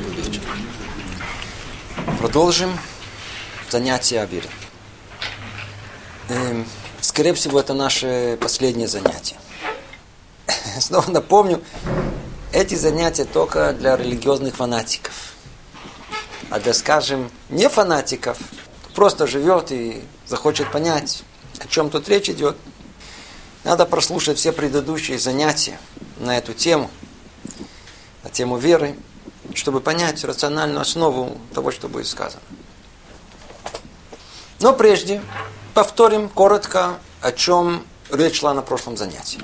Добрый вечер. Продолжим занятие о вере. Эм, скорее всего, это наше последнее занятие. Снова напомню, эти занятия только для религиозных фанатиков. А для, скажем, не фанатиков, просто живет и захочет понять, о чем тут речь идет, надо прослушать все предыдущие занятия на эту тему, на тему веры, чтобы понять рациональную основу того, что будет сказано. Но прежде повторим коротко, о чем речь шла на прошлом занятии.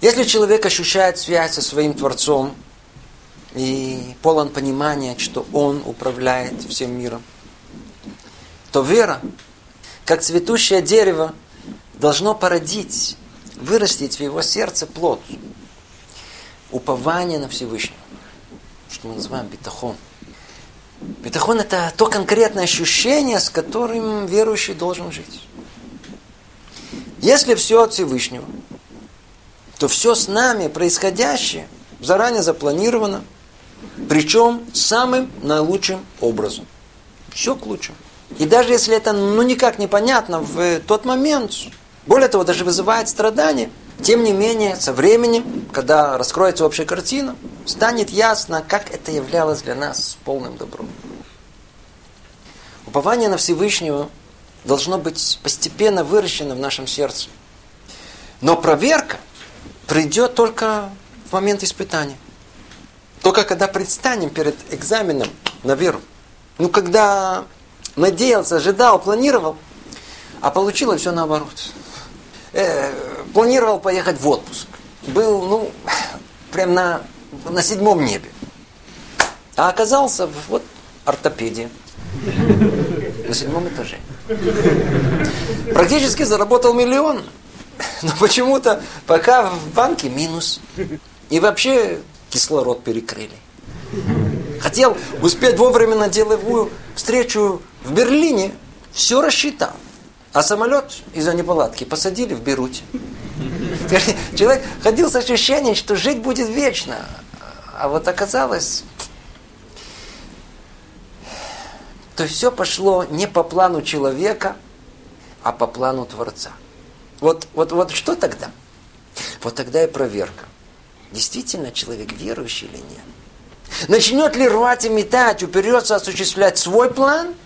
Если человек ощущает связь со своим Творцом и полон понимания, что он управляет всем миром, то вера, как цветущее дерево, должно породить, вырастить в его сердце плод. Упование на Всевышнего. Что мы называем битахон. Битахон это то конкретное ощущение, с которым верующий должен жить. Если все от Всевышнего, то все с нами происходящее заранее запланировано, причем самым наилучшим образом. Все к лучшему. И даже если это ну никак непонятно в тот момент, более того, даже вызывает страдания, тем не менее, со временем, когда раскроется общая картина, станет ясно, как это являлось для нас полным добром. Упование на Всевышнего должно быть постепенно выращено в нашем сердце. Но проверка придет только в момент испытания. Только когда предстанем перед экзаменом на веру. Ну, когда надеялся, ожидал, планировал, а получилось все наоборот. Э, планировал поехать в отпуск. Был, ну, прям на, на седьмом небе. А оказался вот ортопедия. На седьмом этаже. Практически заработал миллион. Но почему-то пока в банке минус. И вообще кислород перекрыли. Хотел успеть вовремя на деловую встречу в Берлине, все рассчитал. А самолет из-за неполадки посадили в Беруте. Человек ходил с ощущением, что жить будет вечно. А вот оказалось, то все пошло не по плану человека, а по плану Творца. Вот, вот, вот что тогда? Вот тогда и проверка. Действительно человек верующий или нет? Начнет ли рвать и метать, уперется осуществлять свой план –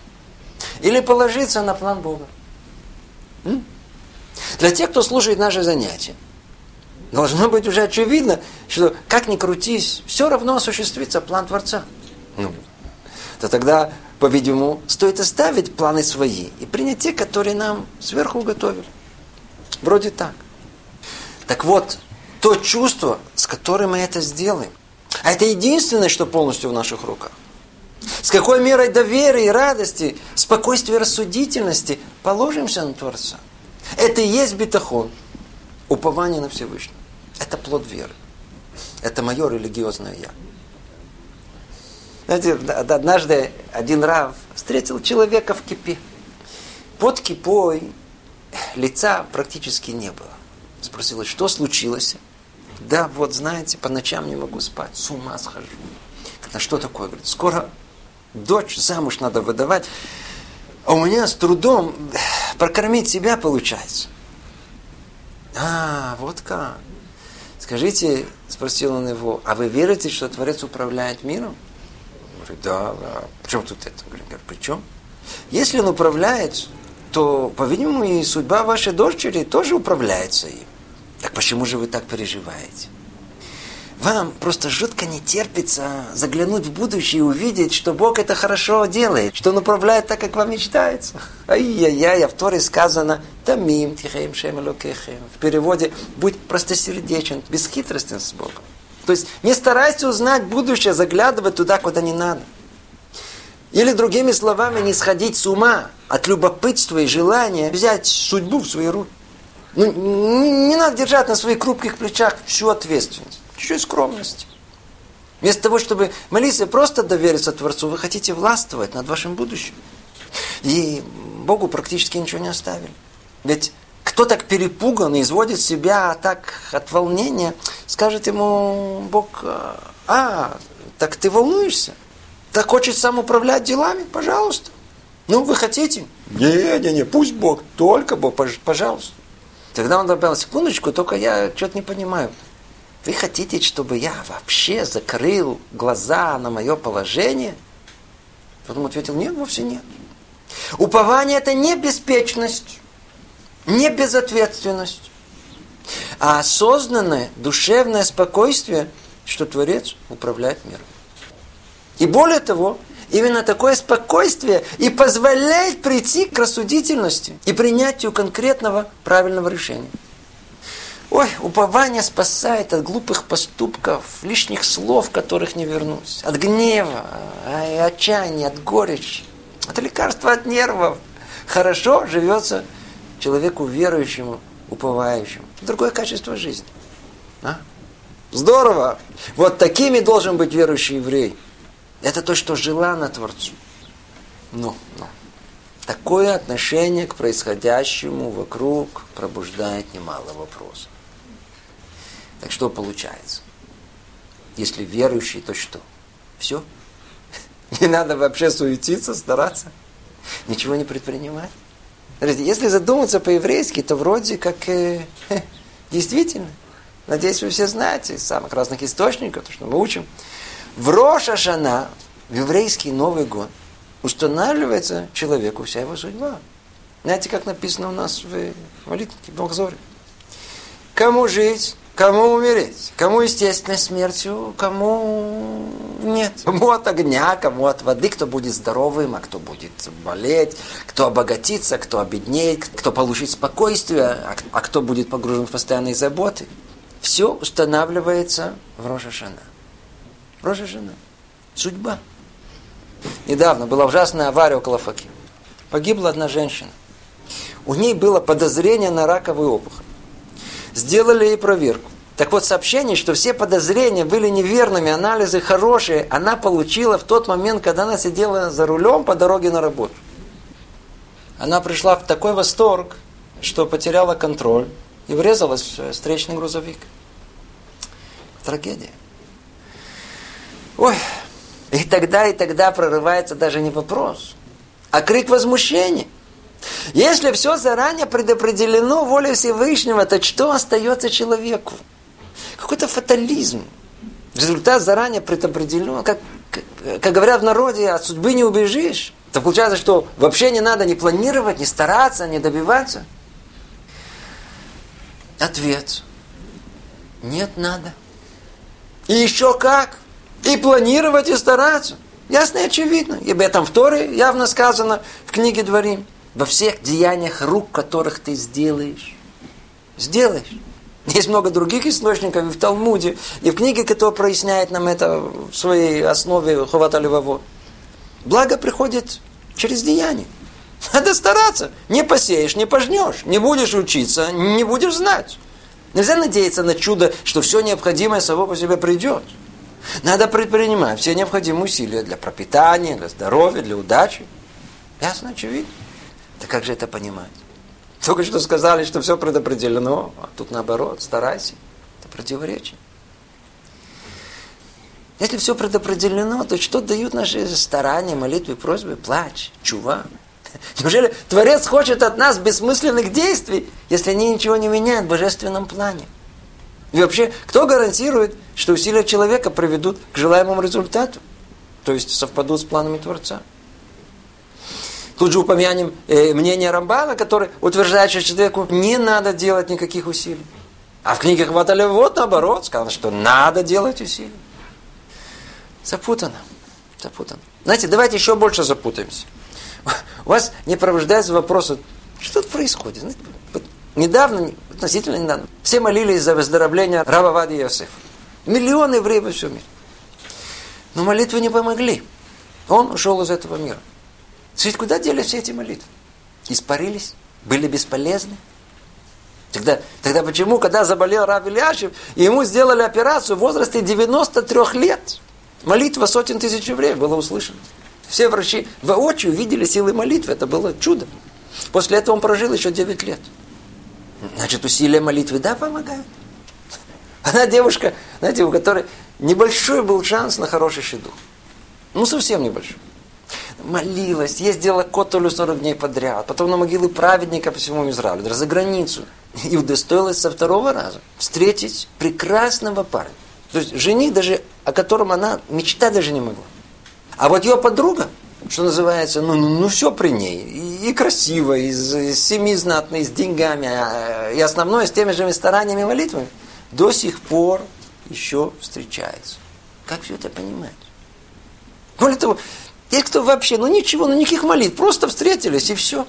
или положиться на план Бога. Для тех, кто слушает наши занятия, должно быть уже очевидно, что как ни крутись, все равно осуществится план Творца. Ну, то тогда, по-видимому, стоит оставить планы свои и принять те, которые нам сверху готовили. Вроде так. Так вот, то чувство, с которым мы это сделаем, а это единственное, что полностью в наших руках. С какой мерой доверия и радости, спокойствия и рассудительности положимся на Творца. Это и есть битахон, упование на Всевышнего. Это плод веры. Это мое религиозное я. Знаете, однажды один рав встретил человека в кипе. Под кипой лица практически не было. Спросил, что случилось? Да, вот знаете, по ночам не могу спать, с ума схожу. На что такое? Говорит, скоро дочь замуж надо выдавать, а у меня с трудом прокормить себя получается. А, вот как. Скажите, спросил он его, а вы верите, что Творец управляет миром? Говорит, да, да. Причем тут это? Говорит, при чем? Если он управляет, то, по-видимому, и судьба вашей дочери тоже управляется им. Так почему же вы так переживаете? Вам просто жутко не терпится заглянуть в будущее и увидеть, что Бог это хорошо делает, что Он управляет так, как вам мечтается. Ай-яй-яй, а в Торе сказано «Тамим тихаим шем В переводе «Будь простосердечен, бесхитростен с Богом». То есть не старайся узнать будущее, заглядывать туда, куда не надо. Или другими словами, не сходить с ума от любопытства и желания взять судьбу в свои руки. Ну, не, надо держать на своих крупких плечах всю ответственность. Чуть-чуть скромности. Вместо того, чтобы молиться просто довериться Творцу, вы хотите властвовать над вашим будущим. И Богу практически ничего не оставили. Ведь кто так перепуган и изводит себя так от волнения, скажет ему Бог, а, так ты волнуешься? Так хочешь сам управлять делами? Пожалуйста. Ну, вы хотите? Не, не, не, пусть Бог, только Бог, пожалуйста. Тогда он добавил, секундочку, только я что-то не понимаю. Вы хотите, чтобы я вообще закрыл глаза на мое положение? Потом ответил, нет, вовсе нет. Упование – это не беспечность, не безответственность, а осознанное душевное спокойствие, что Творец управляет миром. И более того, именно такое спокойствие и позволяет прийти к рассудительности и принятию конкретного правильного решения. Ой, упование спасает от глупых поступков, лишних слов, которых не вернусь, от гнева, от отчаяния, от горечи. Это лекарство от нервов. Хорошо живется человеку верующему, уповающему. Другое качество жизни. А? Здорово! Вот такими должен быть верующий еврей. Это то, что желано Творцу. Ну, ну. Такое отношение к происходящему вокруг пробуждает немало вопросов. Так что получается? Если верующий, то что? Все? Не надо вообще суетиться, стараться, ничего не предпринимать. Если задуматься по-еврейски, то вроде как э, действительно. Надеюсь, вы все знаете из самых разных источников, то, что мы учим. В Роша Шана, в еврейский Новый год, устанавливается человеку вся его судьба. Знаете, как написано у нас в молитве Богзоре? Кому жить, Кому умереть? Кому естественной смертью, кому нет. Кому от огня, кому от воды, кто будет здоровым, а кто будет болеть, кто обогатится, кто обеднеет, кто получит спокойствие, а, а кто будет погружен в постоянные заботы. Все устанавливается в Рожашана. Рожашана. Судьба. Недавно была ужасная авария около Факи. Погибла одна женщина. У ней было подозрение на раковую опухоль сделали ей проверку. Так вот, сообщение, что все подозрения были неверными, анализы хорошие, она получила в тот момент, когда она сидела за рулем по дороге на работу. Она пришла в такой восторг, что потеряла контроль и врезалась в встречный грузовик. Трагедия. Ой, и тогда, и тогда прорывается даже не вопрос, а крик возмущения. Если все заранее предопределено волей Всевышнего, то что остается человеку? Какой-то фатализм. Результат заранее предопределен. Как, как, говорят в народе, от судьбы не убежишь. То получается, что вообще не надо не планировать, не стараться, не добиваться. Ответ. Нет, надо. И еще как. И планировать, и стараться. Ясно и очевидно. И об этом в Торе явно сказано в книге Дворим во всех деяниях рук, которых ты сделаешь. Сделаешь. Есть много других источников и в Талмуде, и в книге, которая проясняет нам это в своей основе Хувата Левово. Благо приходит через деяние. Надо стараться. Не посеешь, не пожнешь. Не будешь учиться, не будешь знать. Нельзя надеяться на чудо, что все необходимое само по себе придет. Надо предпринимать все необходимые усилия для пропитания, для здоровья, для удачи. Ясно, очевидно. Да как же это понимать? Только что сказали, что все предопределено, а тут наоборот, старайся. Это противоречие. Если все предопределено, то что дают наши старания, молитвы, просьбы, плач, чува? Неужели Творец хочет от нас бессмысленных действий, если они ничего не меняют в божественном плане? И вообще, кто гарантирует, что усилия человека приведут к желаемому результату? То есть совпадут с планами Творца? Тут же упомянем э, мнение Рамбана, который утверждает, что человеку не надо делать никаких усилий. А в книге Хватали вот наоборот, сказано, что надо делать усилия. Запутано. Запутано. Знаете, давайте еще больше запутаемся. У вас не пробуждается вопрос, что тут происходит? Знаете, вот недавно, относительно недавно, все молились за выздоровление Рава Вади Йосифа. Миллионы евреев во всем мире. Но молитвы не помогли. Он ушел из этого мира. Скажите, куда дели все эти молитвы? Испарились? Были бесполезны? Тогда, тогда почему, когда заболел Рав Ильяшев, ему сделали операцию в возрасте 93 лет, молитва сотен тысяч евреев была услышана. Все врачи воочию видели силы молитвы, это было чудо. После этого он прожил еще 9 лет. Значит, усилия молитвы, да, помогают. Она девушка, знаете, у которой небольшой был шанс на хороший щедух. Ну, совсем небольшой. Молилась, ездила к Котолю 40 дней подряд, потом на могилы праведника по всему Израилю, даже за границу. И удостоилась со второго раза встретить прекрасного парня. То есть жених даже, о котором она мечтать даже не могла. А вот ее подруга, что называется, ну, ну, ну все при ней. И, и красиво, и с, и семьи знатной, и с деньгами, а, и основное, с теми же стараниями и молитвами, до сих пор еще встречается. Как все это понимать? Более того, есть кто вообще, ну ничего, ну никаких молитв, просто встретились и все.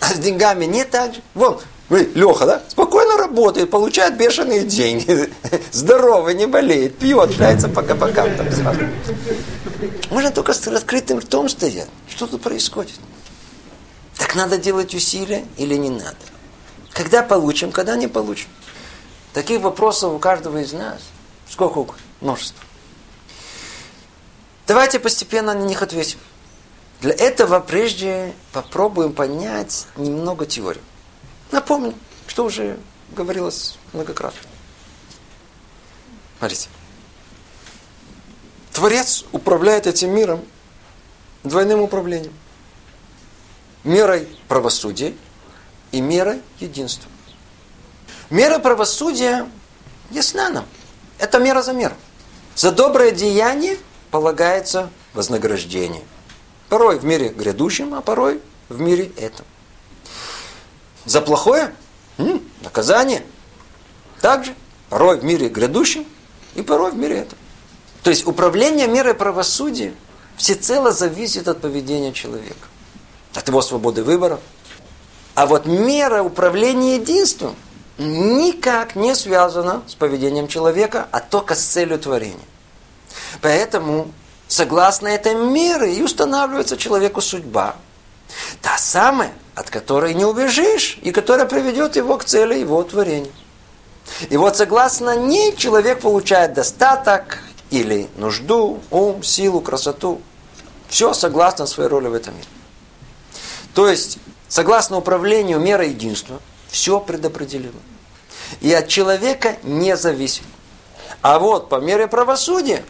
А с деньгами не так же. Вон, вы, Леха, да? Спокойно работает, получает бешеные деньги. Здоровый, не болеет, пьет, шляется по кабакам там сразу. Можно только с открытым ртом стоять. Что тут происходит? Так надо делать усилия или не надо? Когда получим, когда не получим? Таких вопросов у каждого из нас сколько угодно, множество. Давайте постепенно на них ответим. Для этого прежде попробуем понять немного теорию. Напомню, что уже говорилось многократно. Смотрите. Творец управляет этим миром двойным управлением. Мерой правосудия и мерой единства. Мера правосудия ясна нам. Это мера за меру. За доброе деяние полагается вознаграждение. Порой в мире грядущем, а порой в мире этом. За плохое м, наказание. Также порой в мире грядущем и порой в мире этом. То есть управление мерой правосудия всецело зависит от поведения человека. От его свободы выбора. А вот мера управления единством никак не связана с поведением человека, а только с целью творения. Поэтому, согласно этой мере, и устанавливается человеку судьба. Та самая, от которой не убежишь, и которая приведет его к цели его творения. И вот согласно ней человек получает достаток или нужду, ум, силу, красоту. Все согласно своей роли в этом мире. То есть, согласно управлению мерой единства, все предопределено. И от человека не зависит. А вот по мере правосудия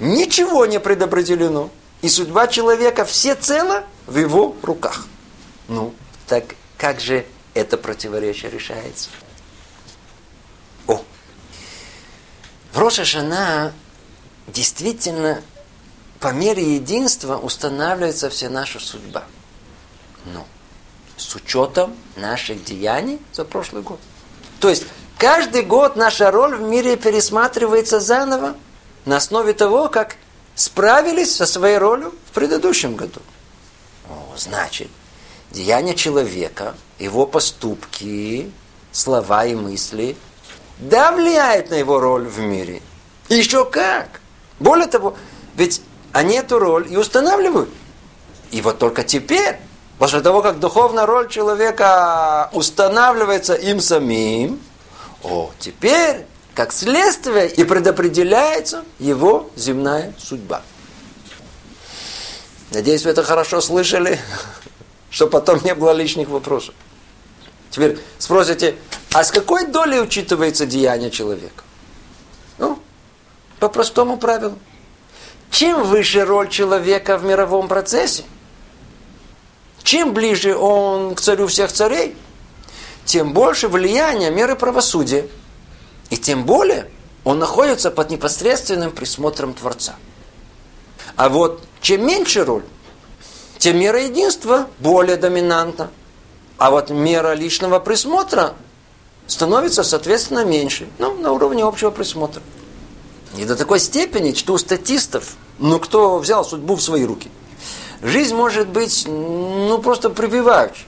ничего не предопределено. И судьба человека всецело в его руках. Ну, так как же это противоречие решается? О! В Роша Шана действительно по мере единства устанавливается вся наша судьба. Но с учетом наших деяний за прошлый год. То есть каждый год наша роль в мире пересматривается заново на основе того, как справились со своей ролью в предыдущем году. О, значит, деяния человека, его поступки, слова и мысли, да, влияют на его роль в мире. Еще как. Более того, ведь они эту роль и устанавливают. И вот только теперь, после того, как духовная роль человека устанавливается им самим, о, теперь, как следствие, и предопределяется его земная судьба. Надеюсь, вы это хорошо слышали, чтобы потом не было лишних вопросов. Теперь спросите, а с какой долей учитывается деяние человека? Ну, по простому правилу. Чем выше роль человека в мировом процессе, чем ближе он к царю всех царей, тем больше влияния меры правосудия. И тем более он находится под непосредственным присмотром Творца. А вот чем меньше роль, тем мера единства более доминантна. А вот мера личного присмотра становится, соответственно, меньше. Ну, на уровне общего присмотра. И до такой степени, что у статистов, ну, кто взял судьбу в свои руки, жизнь может быть, ну, просто прибивающей,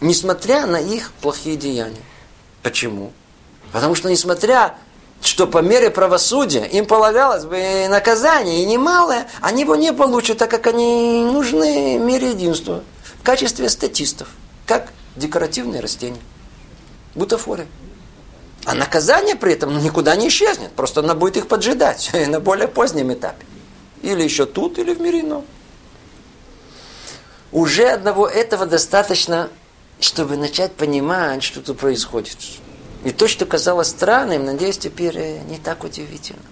несмотря на их плохие деяния. Почему? Потому что, несмотря что по мере правосудия им полагалось бы наказание, и немалое, они его не получат, так как они нужны мере единства в качестве статистов, как декоративные растения. Бутафория. А наказание при этом никуда не исчезнет. Просто она будет их поджидать на более позднем этапе. Или еще тут, или в мире ином. Уже одного этого достаточно чтобы начать понимать, что тут происходит. И то, что казалось странным, надеюсь, теперь э, не так удивительно.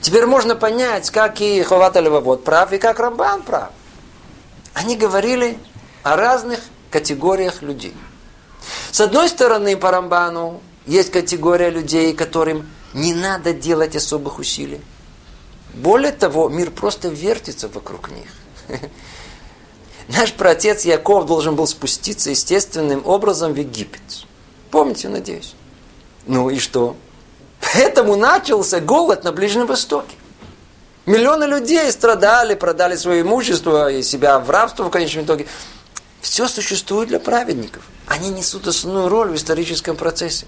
Теперь можно понять, как и Ховат вот прав, и как Рамбан прав. Они говорили о разных категориях людей. С одной стороны, по Рамбану есть категория людей, которым не надо делать особых усилий. Более того, мир просто вертится вокруг них. Наш праотец Яков должен был спуститься естественным образом в Египет. Помните, надеюсь? Ну и что? Поэтому начался голод на Ближнем Востоке. Миллионы людей страдали, продали свое имущество и себя в рабство в конечном итоге. Все существует для праведников. Они несут основную роль в историческом процессе.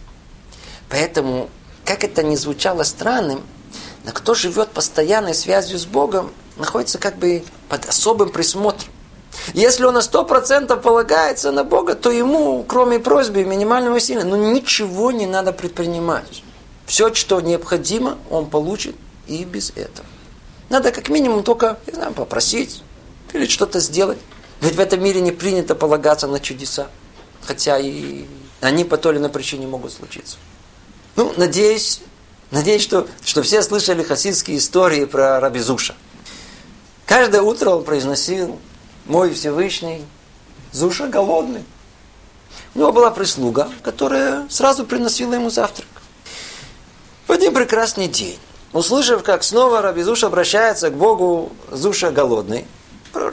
Поэтому, как это ни звучало странным, но кто живет постоянной связью с Богом, находится как бы под особым присмотром. Если он на сто процентов полагается на Бога, то ему, кроме просьбы и минимального усилия, ну ничего не надо предпринимать. Все, что необходимо, он получит и без этого. Надо как минимум только, не знаю, попросить или что-то сделать. Ведь в этом мире не принято полагаться на чудеса. Хотя и они по той или иной причине могут случиться. Ну, надеюсь, надеюсь, что, что все слышали хасидские истории про Рабизуша. Каждое утро он произносил «Мой Всевышний, Зуша голодный». У него была прислуга, которая сразу приносила ему завтрак. В один прекрасный день, услышав, как снова Рабизуша обращается к Богу Зуша голодный,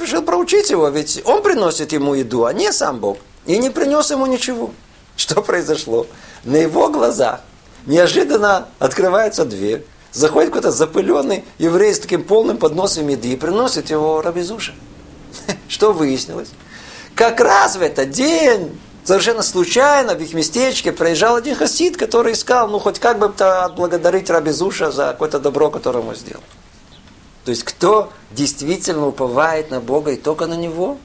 решил проучить его, ведь он приносит ему еду, а не сам Бог. И не принес ему ничего. Что произошло? На его глазах неожиданно открывается дверь, заходит какой-то запыленный еврей с таким полным подносом еды и приносит его Рабизуша. Что выяснилось? Как раз в этот день, совершенно случайно, в их местечке проезжал один хасид, который искал, ну, хоть как бы то отблагодарить Рабизуша за какое-то добро, которое ему сделал. То есть, кто действительно уповает на Бога и только на Него,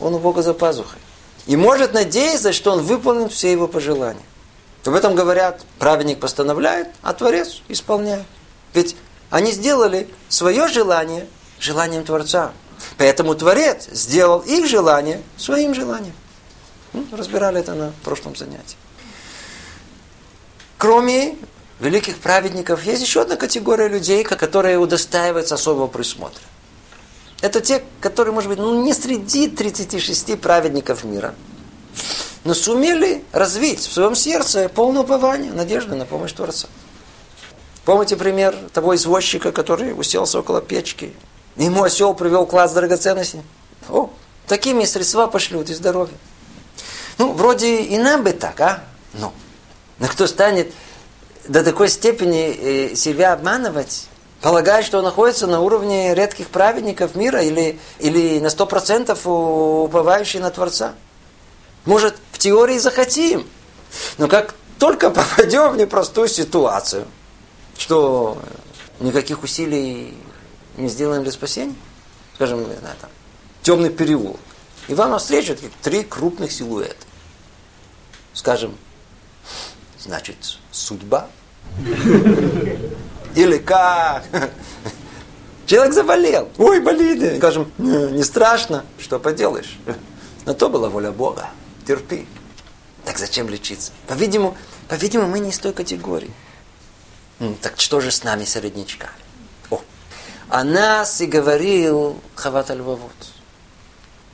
он у Бога за пазухой. И может надеяться, что он выполнит все его пожелания. Об этом говорят, праведник постановляет, а Творец исполняет. Ведь они сделали свое желание желанием Творца. Поэтому Творец сделал их желание своим желанием. Ну, разбирали это на прошлом занятии. Кроме великих праведников, есть еще одна категория людей, которые удостаиваются особого присмотра. Это те, которые, может быть, ну, не среди 36 праведников мира, но сумели развить в своем сердце полное упование, надежды на помощь Творца. Помните пример того извозчика, который уселся около печки? Ему осел привел класс драгоценностей. О, такими средства пошлют и здоровье. Ну, вроде и нам бы так, а? Ну, но кто станет до такой степени э, себя обманывать, полагая, что он находится на уровне редких праведников мира или, или на сто процентов уповающий на Творца. Может, в теории захотим, но как только попадем в непростую ситуацию, что никаких усилий не сделаем для спасения, скажем, не знаю, там, темный переулок, и вам навстречу три крупных силуэта. Скажем, значит, судьба. Или как? Человек заболел. Ой, болит. Скажем, не страшно. Что поделаешь? Но то была воля Бога. Терпи. Так зачем лечиться? По-видимому, по-видимому, мы не из той категории. Так что же с нами, среднячка? О, нас и говорил Хават Альвавод.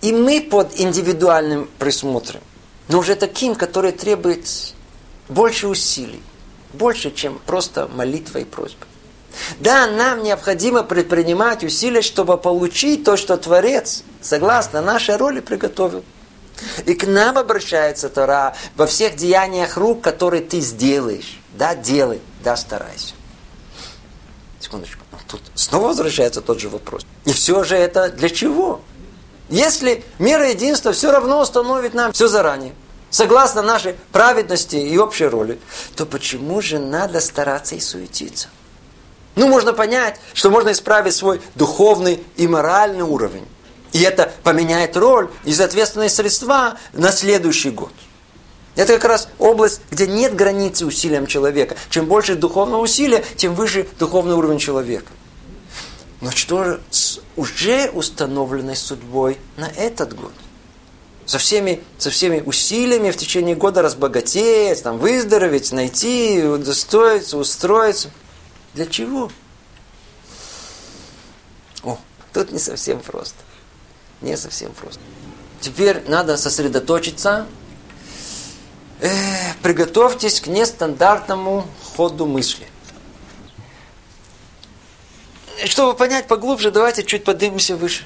И мы под индивидуальным присмотром, но уже таким, который требует больше усилий, больше, чем просто молитва и просьба. Да, нам необходимо предпринимать усилия, чтобы получить то, что Творец, согласно нашей роли, приготовил. И к нам обращается Тора во всех деяниях рук, которые ты сделаешь. Да, делай, да, старайся. Секундочку. Тут снова возвращается тот же вопрос. И все же это для чего? Если мера единства все равно установит нам все заранее, согласно нашей праведности и общей роли, то почему же надо стараться и суетиться? Ну, можно понять, что можно исправить свой духовный и моральный уровень. И это поменяет роль и, соответственно, средства на следующий год. Это как раз область, где нет границы усилиям человека. Чем больше духовного усилия, тем выше духовный уровень человека. Но что же с уже установленной судьбой на этот год? со всеми, со всеми усилиями в течение года разбогатеть, там, выздороветь, найти, удостоиться, устроиться. Для чего? О, тут не совсем просто. Не совсем просто. Теперь надо сосредоточиться. Э, приготовьтесь к нестандартному ходу мысли. Чтобы понять поглубже, давайте чуть поднимемся выше.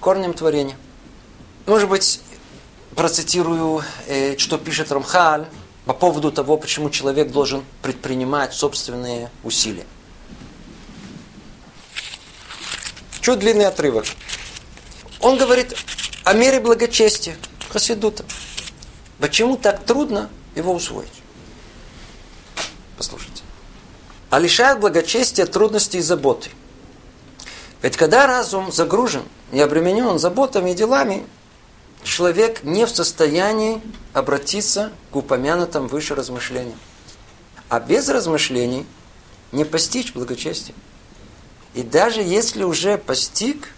Корнем творения. Может быть, процитирую, э, что пишет Рамхаль по поводу того, почему человек должен предпринимать собственные усилия. Чуть длинный отрывок. Он говорит о мере благочестия Хасидута. Почему так трудно его усвоить? Послушайте. А лишают благочестия трудности и заботы. Ведь когда разум загружен и обременен заботами и делами, человек не в состоянии обратиться к упомянутым выше размышлениям. А без размышлений не постичь благочестие. И даже если уже постиг,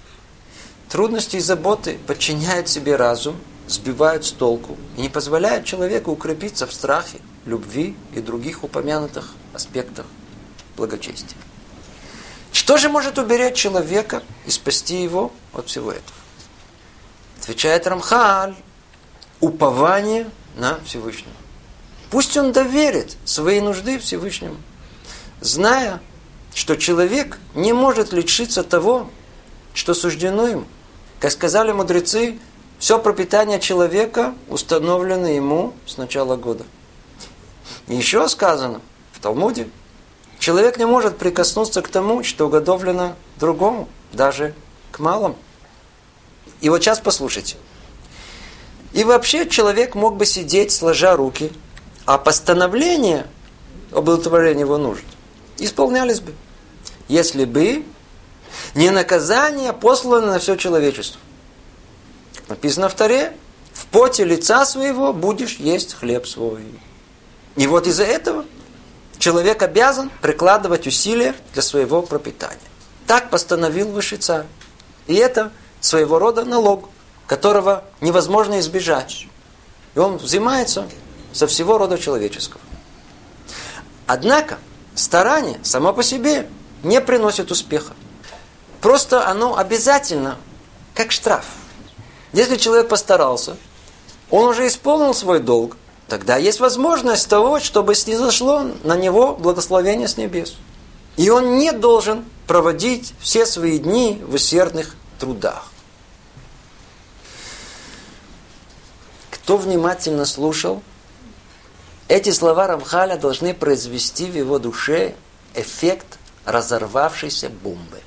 трудности и заботы подчиняют себе разум, сбивают с толку и не позволяют человеку укрепиться в страхе, любви и других упомянутых аспектах благочестия. Что же может уберечь человека и спасти его от всего этого? Отвечает Рамхаль, упование на Всевышнего. Пусть он доверит свои нужды Всевышнему, зная, что человек не может лишиться того, что суждено ему. Как сказали мудрецы, все пропитание человека установлено ему с начала года. И еще сказано в Талмуде, человек не может прикоснуться к тому, что уготовлено другому, даже к малому. И вот сейчас послушайте. И вообще человек мог бы сидеть, сложа руки, а постановления об удовлетворении его нужд исполнялись бы, если бы не наказание послано на все человечество. Написано в Таре, в поте лица своего будешь есть хлеб свой. И вот из-за этого человек обязан прикладывать усилия для своего пропитания. Так постановил высший царь. И это своего рода налог, которого невозможно избежать. И он взимается со всего рода человеческого. Однако старание само по себе не приносит успеха. Просто оно обязательно, как штраф. Если человек постарался, он уже исполнил свой долг, тогда есть возможность того, чтобы снизошло на него благословение с небес. И он не должен проводить все свои дни в усердных трудах. Кто внимательно слушал, эти слова Рамхаля должны произвести в его душе эффект разорвавшейся бомбы.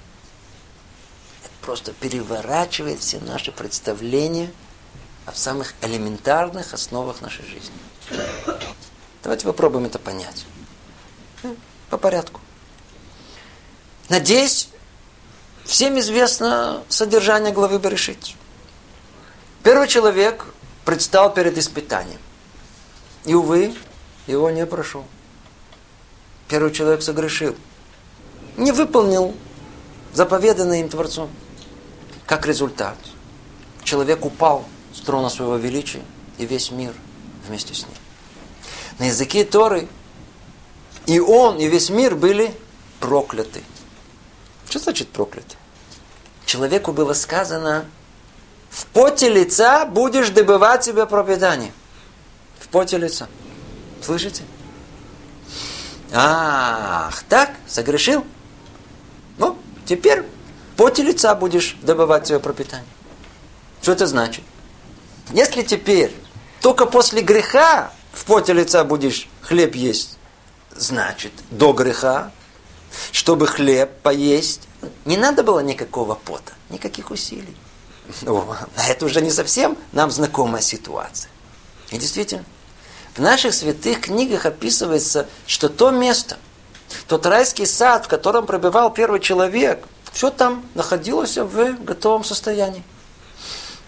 Это просто переворачивает все наши представления о самых элементарных основах нашей жизни. Давайте попробуем это понять. Ну, по порядку. Надеюсь, всем известно содержание главы Берешит. Первый человек предстал перед испытанием. И, увы, его не прошел. Первый человек согрешил. Не выполнил заповеданное им Творцом. Как результат, человек упал с трона своего величия, и весь мир вместе с ним. На языке Торы и он, и весь мир были прокляты. Что значит прокляты? Человеку было сказано, в поте лица будешь добывать себе пропитание. В поте лица. Слышите? Ах, так, согрешил? Ну, теперь в поте лица будешь добывать себе пропитание. Что это значит? Если теперь только после греха в поте лица будешь хлеб есть, значит, до греха, чтобы хлеб поесть, не надо было никакого пота, никаких усилий. О, это уже не совсем нам знакомая ситуация. И действительно, в наших святых книгах описывается, что то место, тот райский сад, в котором пробивал первый человек, все там находилось в готовом состоянии.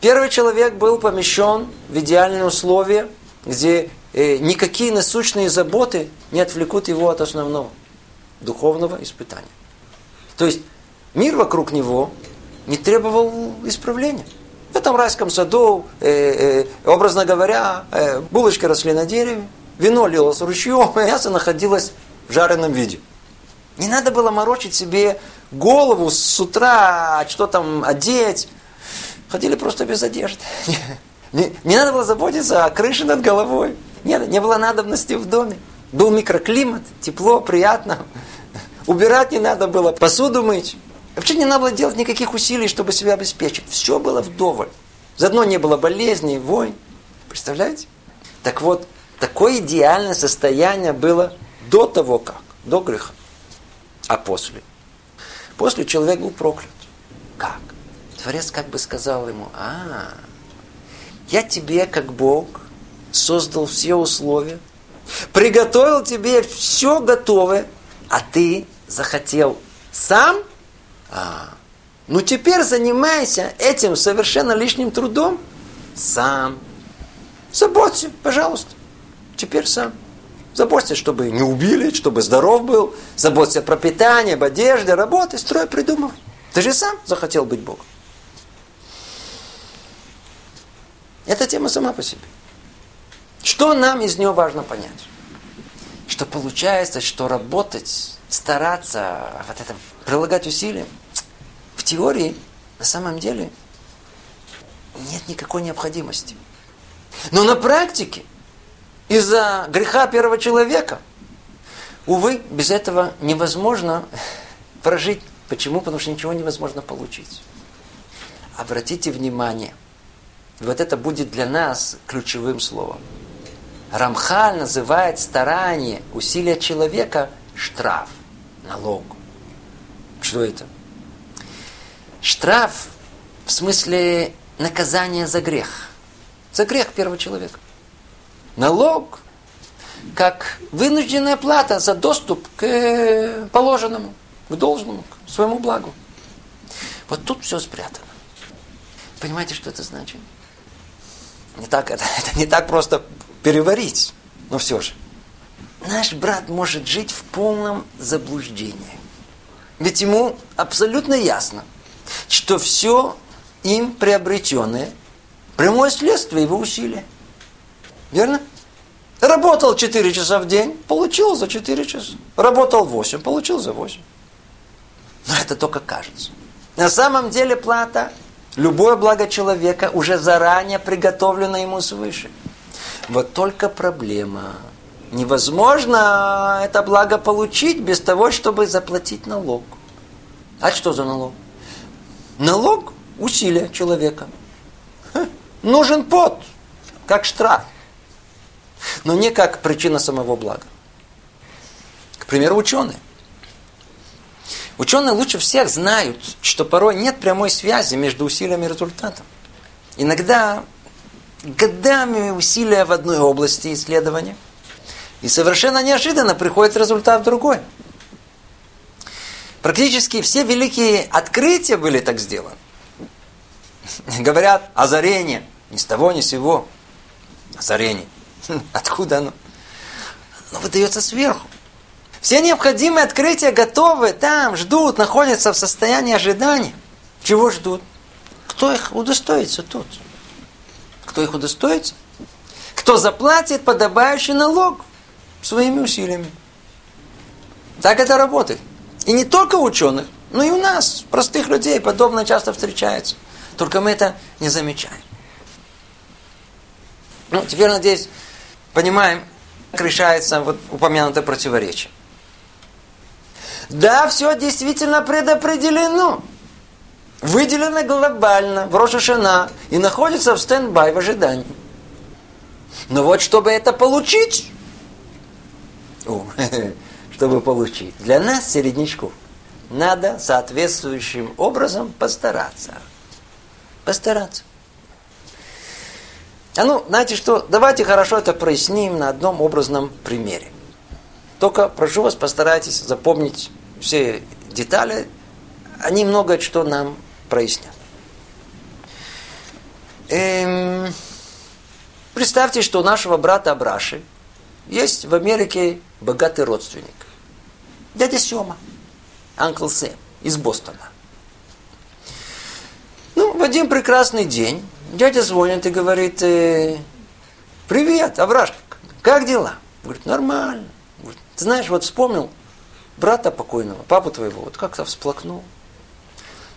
Первый человек был помещен в идеальные условия, где э, никакие насущные заботы не отвлекут его от основного духовного испытания. То есть мир вокруг него не требовал исправления. Это этом райском саду, э, э, образно говоря, э, булочки росли на дереве, вино лилось ручьем, а мясо находилось в жареном виде. Не надо было морочить себе голову с утра, что там одеть. Ходили просто без одежды. Не, не надо было заботиться о крыше над головой. Нет, не было надобности в доме. Был микроклимат, тепло, приятно. Убирать не надо было, посуду мыть. Вообще не надо было делать никаких усилий, чтобы себя обеспечить. Все было вдоволь. Заодно не было болезней, войн. Представляете? Так вот, такое идеальное состояние было до того как, до греха. А после? После человек был проклят. Как? Творец как бы сказал ему, а, я тебе, как Бог, создал все условия, приготовил тебе все готовое, а ты захотел сам? А, ну теперь занимайся этим совершенно лишним трудом сам. Заботься, пожалуйста. Теперь сам. Заботься, чтобы не убили, чтобы здоров был. Заботься про питание, об одежде, работай, строй, придумывай. Ты же сам захотел быть Богом. Эта тема сама по себе. Что нам из нее важно понять? Что получается, что работать, стараться, вот это, прилагать усилия, в теории, на самом деле, нет никакой необходимости. Но на практике – из-за греха первого человека. Увы, без этого невозможно прожить. Почему? Потому что ничего невозможно получить. Обратите внимание, вот это будет для нас ключевым словом. Рамхаль называет старание, усилия человека штраф, налог. Что это? Штраф в смысле наказания за грех. За грех первого человека. Налог как вынужденная плата за доступ к э, положенному, к должному, к своему благу. Вот тут все спрятано. Понимаете, что это значит? Не так, это, это не так просто переварить, но все же. Наш брат может жить в полном заблуждении. Ведь ему абсолютно ясно, что все им приобретенное прямое следствие его усилия. Верно? Работал 4 часа в день, получил за 4 часа. Работал 8, получил за 8. Но это только кажется. На самом деле плата, любое благо человека уже заранее приготовлено ему свыше. Вот только проблема. Невозможно это благо получить без того, чтобы заплатить налог. А что за налог? Налог – усилия человека. Ха, нужен пот, как штраф но не как причина самого блага. К примеру, ученые. Ученые лучше всех знают, что порой нет прямой связи между усилиями и результатом. Иногда годами усилия в одной области исследования, и совершенно неожиданно приходит результат в другой. Практически все великие открытия были так сделаны. Говорят, озарение. Ни с того, ни с сего. Озарение. Откуда оно? Оно выдается сверху. Все необходимые открытия готовы, там, ждут, находятся в состоянии ожидания. Чего ждут? Кто их удостоится тут? Кто их удостоится? Кто заплатит подобающий налог своими усилиями? Так это работает. И не только ученых, но и у нас, простых людей, подобное часто встречается. Только мы это не замечаем. Ну, теперь, надеюсь, понимаем, как решается вот упомянутое противоречие. Да, все действительно предопределено. Выделено глобально в Рошашана и находится в стендбай в ожидании. Но вот чтобы это получить, чтобы получить, для нас, середнячков, надо соответствующим образом постараться. Постараться. А ну, знаете что, давайте хорошо это проясним на одном образном примере. Только прошу вас, постарайтесь запомнить все детали. Они много что нам прояснят. Эм, представьте, что у нашего брата Абраши есть в Америке богатый родственник. Дядя Сема, Анкл Сэм из Бостона. Ну, в один прекрасный день дядя звонит и говорит, э, привет, Авраш, как дела? Говорит, нормально. Знаешь, вот вспомнил брата покойного, папу твоего, вот как-то всплакнул.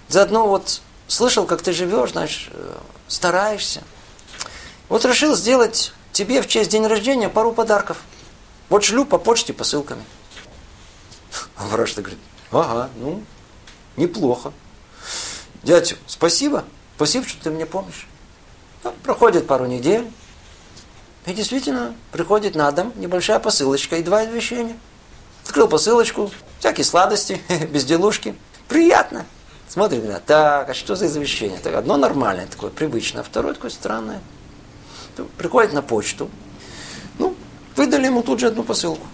Заодно вот слышал, как ты живешь, знаешь, э, стараешься. Вот решил сделать тебе в честь день рождения пару подарков. Вот шлю по почте посылками. А враж говорит, ага, ну, неплохо. Дядя, спасибо, спасибо, что ты мне помнишь. Ну, проходит пару недель, и действительно, приходит на дом небольшая посылочка и два извещения. Открыл посылочку, всякие сладости, безделушки. Приятно. Смотрит, говорит, так, а что за извещение? Так, одно нормальное такое, привычное, а второе такое странное. Приходит на почту. Ну, выдали ему тут же одну посылку.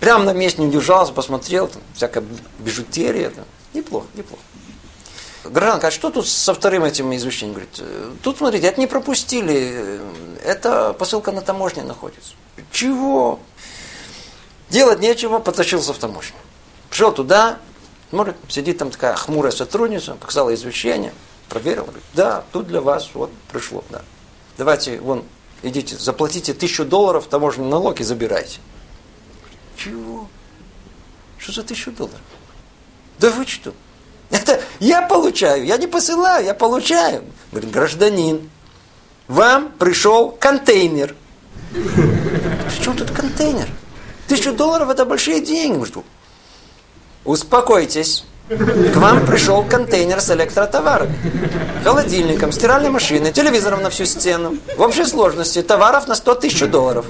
Прямо на месте не удержался, посмотрел, там, всякая бижутерия. Там. Неплохо, неплохо. Гражданка, а что тут со вторым этим извещением? Говорит, «Э, тут, смотрите, это не пропустили. Это посылка на таможне находится. Чего? Делать нечего, потащился в таможню. Пришел туда, смотрит, сидит там такая хмурая сотрудница, показала извещение, проверила, говорит, да, тут для вас вот пришло, да. Давайте, вон, идите, заплатите тысячу долларов таможенный налог и забирайте. Чего? Что за тысячу долларов? Да вы что? Это я получаю, я не посылаю, я получаю. Говорит, гражданин, вам пришел контейнер. При чем тут контейнер? Тысячу долларов это большие деньги. Успокойтесь. К вам пришел контейнер с электротоварами. Холодильником, стиральной машиной, телевизором на всю стену. В общей сложности товаров на 100 тысяч долларов.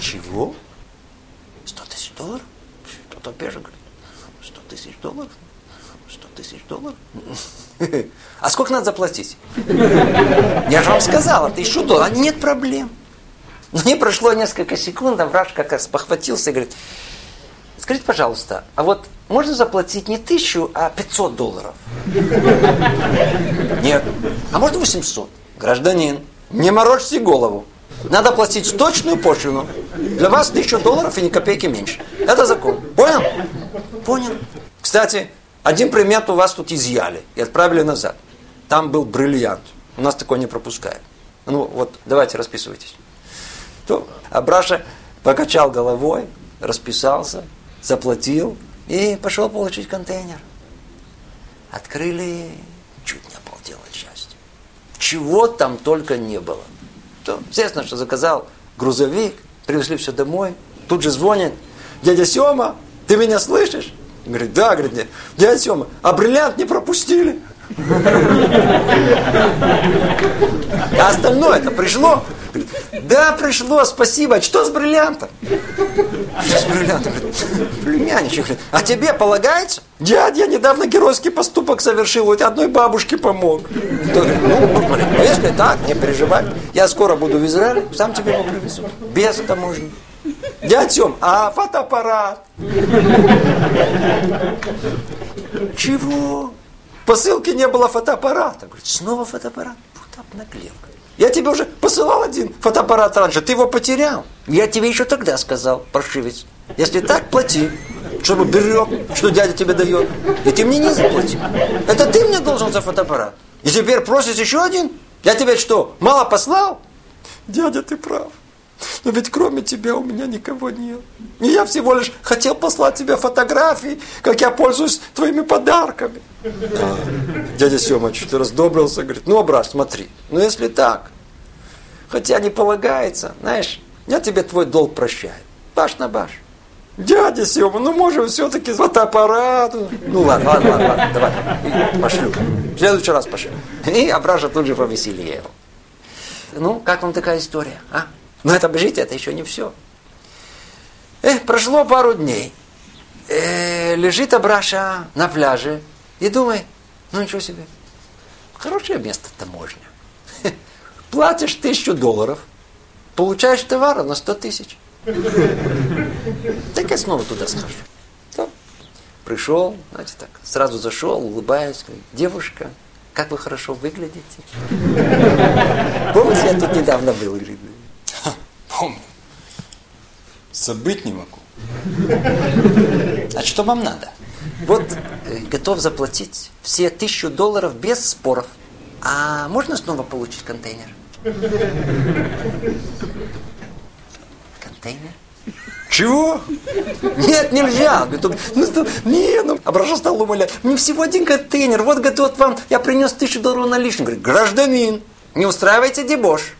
Чего? 100 тысяч долларов? Кто-то бежит, говорит, 100 тысяч долларов? Тысяч долларов? А сколько надо заплатить? Я же вам сказала, тысячу долларов. Нет проблем. Но не прошло несколько секунд, а враж как раз похватился и говорит, скажите, пожалуйста, а вот можно заплатить не тысячу, а 500 долларов? Нет. А можно 800? Гражданин, не морочьте голову. Надо платить точную пошлину. Для вас тысячу долларов и ни копейки меньше. Это закон. Понял? Понял. Кстати, один предмет у вас тут изъяли и отправили назад. Там был бриллиант. У нас такое не пропускают. Ну вот, давайте расписывайтесь. То Абраша покачал головой, расписался, заплатил и пошел получить контейнер. Открыли, чуть не обалдел от счастья. Чего там только не было. То, естественно, что заказал грузовик, привезли все домой, тут же звонит, дядя Сема, ты меня слышишь? Говорит, да, говорит. Дядя Сема, а бриллиант не пропустили. А остальное это пришло. Да, пришло, спасибо. А что с бриллиантом? Что с бриллиантом? Племянничек. А тебе полагается? Дядя, я недавно геройский поступок совершил, вот одной бабушке помог. Говорит, ну, ну, если так, не переживай. Я скоро буду в Израиле, сам тебе его привезу. Без таможни. Дядь Сем, а фотоаппарат? Чего? Посылки не было фотоаппарата. Говорит, снова фотоаппарат? Вот обнаглел. Я тебе уже посылал один фотоаппарат раньше, ты его потерял. Я тебе еще тогда сказал, паршивец. Если так, плати, чтобы берег, что дядя тебе дает. И ты мне не заплати. Это ты мне должен за фотоаппарат. И теперь просишь еще один? Я тебе что, мало послал? Дядя, ты прав. Но ведь кроме тебя у меня никого нет. И я всего лишь хотел послать тебе фотографии, как я пользуюсь твоими подарками. А, дядя Сема чуть раздобрился, говорит, ну, брат, смотри, ну, если так, хотя не полагается, знаешь, я тебе твой долг прощаю. Баш на баш. Дядя Сема, ну можем все-таки фотоаппарат. Ну ладно, ладно, ладно, ладно давай, пошлю. В следующий раз пошлю. И Абраша тут же повеселел. Ну, как вам такая история, а? Но это, подождите, это еще не все. Эх, прошло пару дней. Э, лежит Абраша на пляже и думает, ну ничего себе, хорошее место таможня. Платишь тысячу долларов, получаешь товара на сто тысяч. Так я снова туда схожу. Пришел, знаете, так, сразу зашел, улыбаясь, говорит, девушка, как вы хорошо выглядите. Помните, я тут недавно был, говорит, Помню. Забыть не могу. А что вам надо? Вот э, готов заплатить все тысячу долларов без споров. а можно снова получить контейнер? Контейнер? Чего? Нет, нельзя. Ну, что? не, ну, обращу стал умолять. Мне всего один контейнер. Вот, говорит, вот вам, я принес тысячу долларов наличных. Говорит, гражданин, не устраивайте дебош.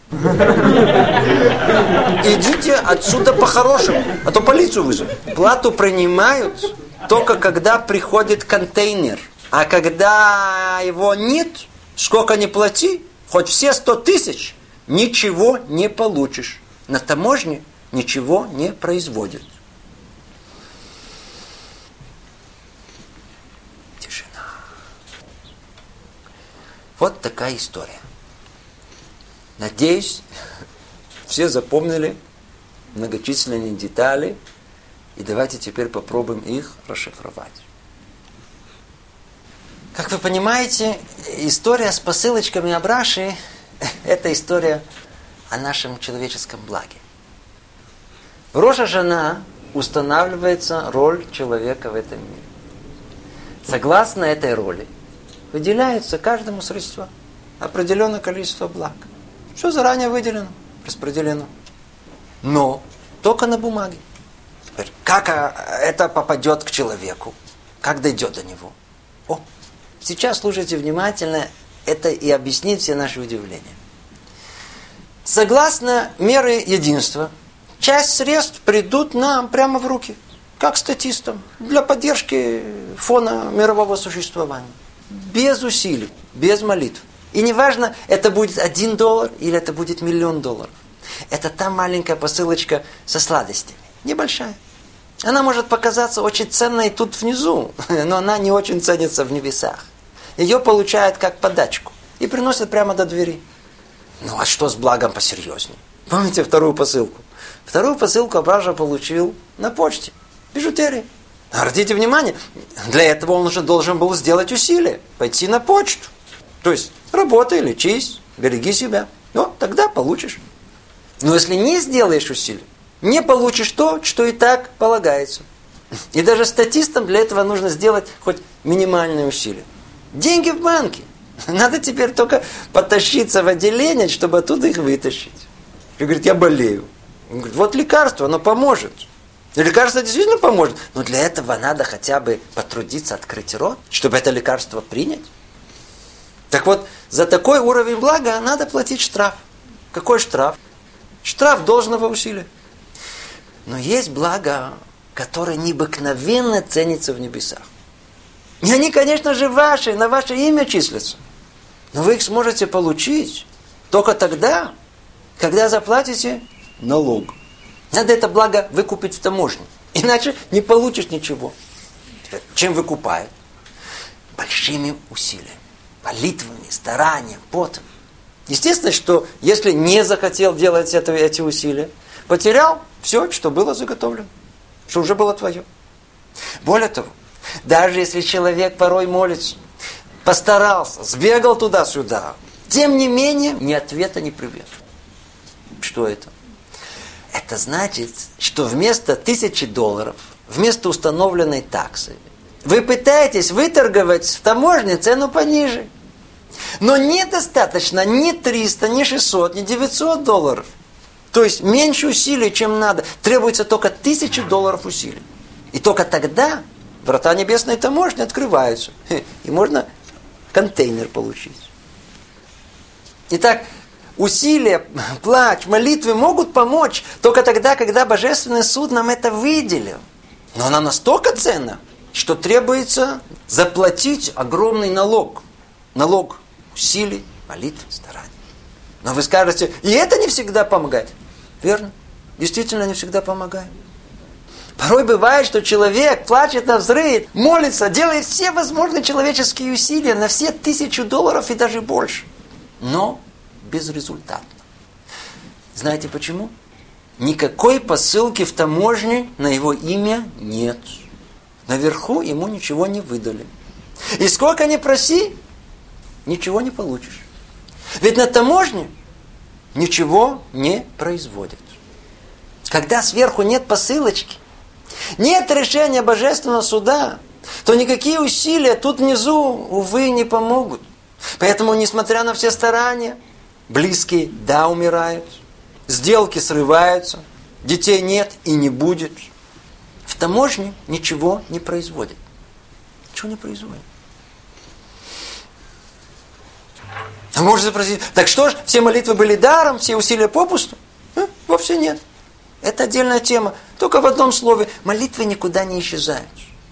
Идите отсюда по-хорошему, а то полицию вызовут. Плату принимают только когда приходит контейнер. А когда его нет, сколько ни плати, хоть все сто тысяч, ничего не получишь. На таможне ничего не производит. Тишина. Вот такая история. Надеюсь, все запомнили многочисленные детали, и давайте теперь попробуем их расшифровать. Как вы понимаете, история с посылочками Абраши – это история о нашем человеческом благе. В Роша жена устанавливается роль человека в этом мире. Согласно этой роли выделяется каждому средство определенное количество благ. Все заранее выделено, распределено. Но только на бумаге. Как а, это попадет к человеку? Как дойдет до него? О, сейчас слушайте внимательно, это и объяснит все наши удивления. Согласно меры единства, часть средств придут нам прямо в руки, как статистам, для поддержки фона мирового существования. Без усилий, без молитв. И неважно, это будет один доллар или это будет миллион долларов. Это та маленькая посылочка со сладостями. Небольшая. Она может показаться очень ценной тут внизу, но она не очень ценится в небесах. Ее получают как подачку и приносят прямо до двери. Ну а что с благом посерьезнее? Помните вторую посылку? Вторую посылку Абража получил на почте. Бижутерии. Обратите внимание, для этого он уже должен был сделать усилие, пойти на почту. То есть работай, лечись, береги себя. Ну, тогда получишь. Но если не сделаешь усилий, не получишь то, что и так полагается. И даже статистам для этого нужно сделать хоть минимальные усилия. Деньги в банке. Надо теперь только потащиться в отделение, чтобы оттуда их вытащить. И говорит, я болею. Он говорит, вот лекарство, оно поможет. И лекарство действительно поможет. Но для этого надо хотя бы потрудиться открыть рот, чтобы это лекарство принять. Так вот, за такой уровень блага надо платить штраф. Какой штраф? Штраф должного усилия. Но есть благо, которое необыкновенно ценится в небесах. И они, конечно же, ваши, на ваше имя числятся. Но вы их сможете получить только тогда, когда заплатите налог. Надо это благо выкупить в таможне. Иначе не получишь ничего. Чем выкупают? Большими усилиями, молитвами, старанием, потом. Естественно, что если не захотел делать это, эти усилия, потерял все, что было заготовлено, что уже было твое. Более того, даже если человек порой молится, постарался, сбегал туда-сюда, тем не менее, ни ответа, ни привета. Что это? Это значит, что вместо тысячи долларов, вместо установленной таксы, вы пытаетесь выторговать в таможне цену пониже. Но недостаточно ни 300, ни 600, ни 900 долларов. То есть меньше усилий, чем надо. Требуется только тысячи долларов усилий. И только тогда врата небесной таможни открываются. И можно контейнер получить. Итак, усилия, плач, молитвы могут помочь только тогда, когда Божественный суд нам это выделил. Но она настолько ценна, что требуется заплатить огромный налог. Налог усилий, молитв, стараний. Но вы скажете, и это не всегда помогает. Верно? Действительно не всегда помогает. Порой бывает, что человек плачет на взрыв, молится, делает все возможные человеческие усилия на все тысячу долларов и даже больше. Но безрезультатно. Знаете почему? Никакой посылки в таможне на его имя нет. Наверху ему ничего не выдали. И сколько ни проси, ничего не получишь. Ведь на таможне ничего не производят. Когда сверху нет посылочки, нет решения божественного суда, то никакие усилия тут внизу, увы, не помогут. Поэтому, несмотря на все старания, близкие, да, умирают, сделки срываются, детей нет и не будет. В таможне ничего не производит. Ничего не производит. А можно спросить, так что ж, все молитвы были даром, все усилия попусту? А? Вовсе нет. Это отдельная тема. Только в одном слове, молитвы никуда не исчезают.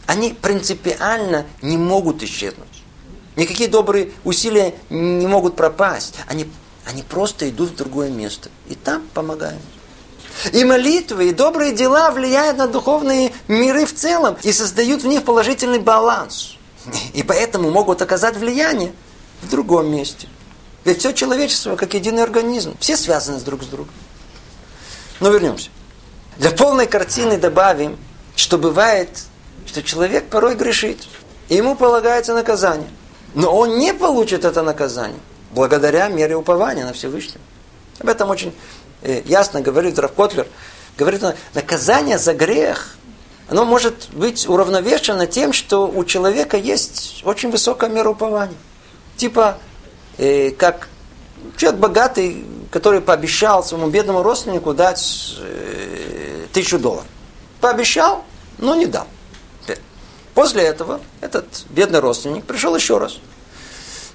Они принципиально не могут исчезнуть. Никакие добрые усилия не могут пропасть. Они, они просто идут в другое место. И там помогают. И молитвы, и добрые дела влияют на духовные миры в целом и создают в них положительный баланс. И поэтому могут оказать влияние в другом месте. Ведь все человечество как единый организм. Все связаны друг с другом. Но вернемся. Для полной картины добавим, что бывает, что человек порой грешит. И ему полагается наказание. Но он не получит это наказание благодаря мере упования на Всевышнего. Об этом очень э, ясно говорит Раф Котлер. Говорит, наказание за грех, оно может быть уравновешено тем, что у человека есть очень высокая мера упования. Типа, э, как человек богатый, который пообещал своему бедному родственнику дать э, тысячу долларов. Пообещал, но не дал. После этого этот бедный родственник пришел еще раз.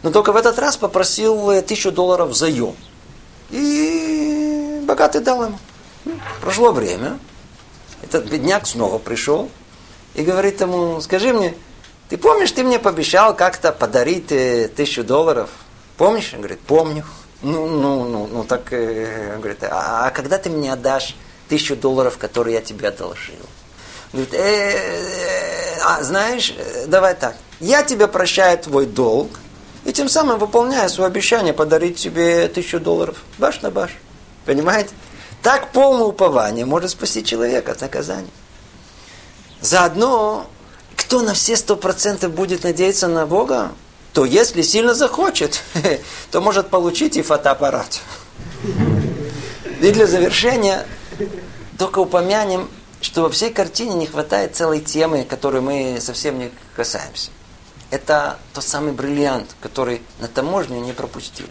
Но только в этот раз попросил э, тысячу долларов заем. И богатый дал ему. Прошло время. Этот бедняк снова пришел и говорит ему, скажи мне, ты помнишь, ты мне пообещал как-то подарить э, тысячу долларов? Помнишь? Он говорит, помню. Ну, ну, ну, ну так, э, говорит, а, а когда ты мне отдашь тысячу долларов, которые я тебе одолжил? Говорит, э, э, а, знаешь, э, давай так, я тебе прощаю твой долг, и тем самым выполняю свое обещание подарить тебе тысячу долларов. Баш на баш. Понимаете? Так полное упование может спасти человека от наказания. Заодно, кто на все сто процентов будет надеяться на Бога, то если сильно захочет, то может получить и фотоаппарат. И для завершения только упомянем что во всей картине не хватает целой темы, которой мы совсем не касаемся. Это тот самый бриллиант, который на таможню не пропустили.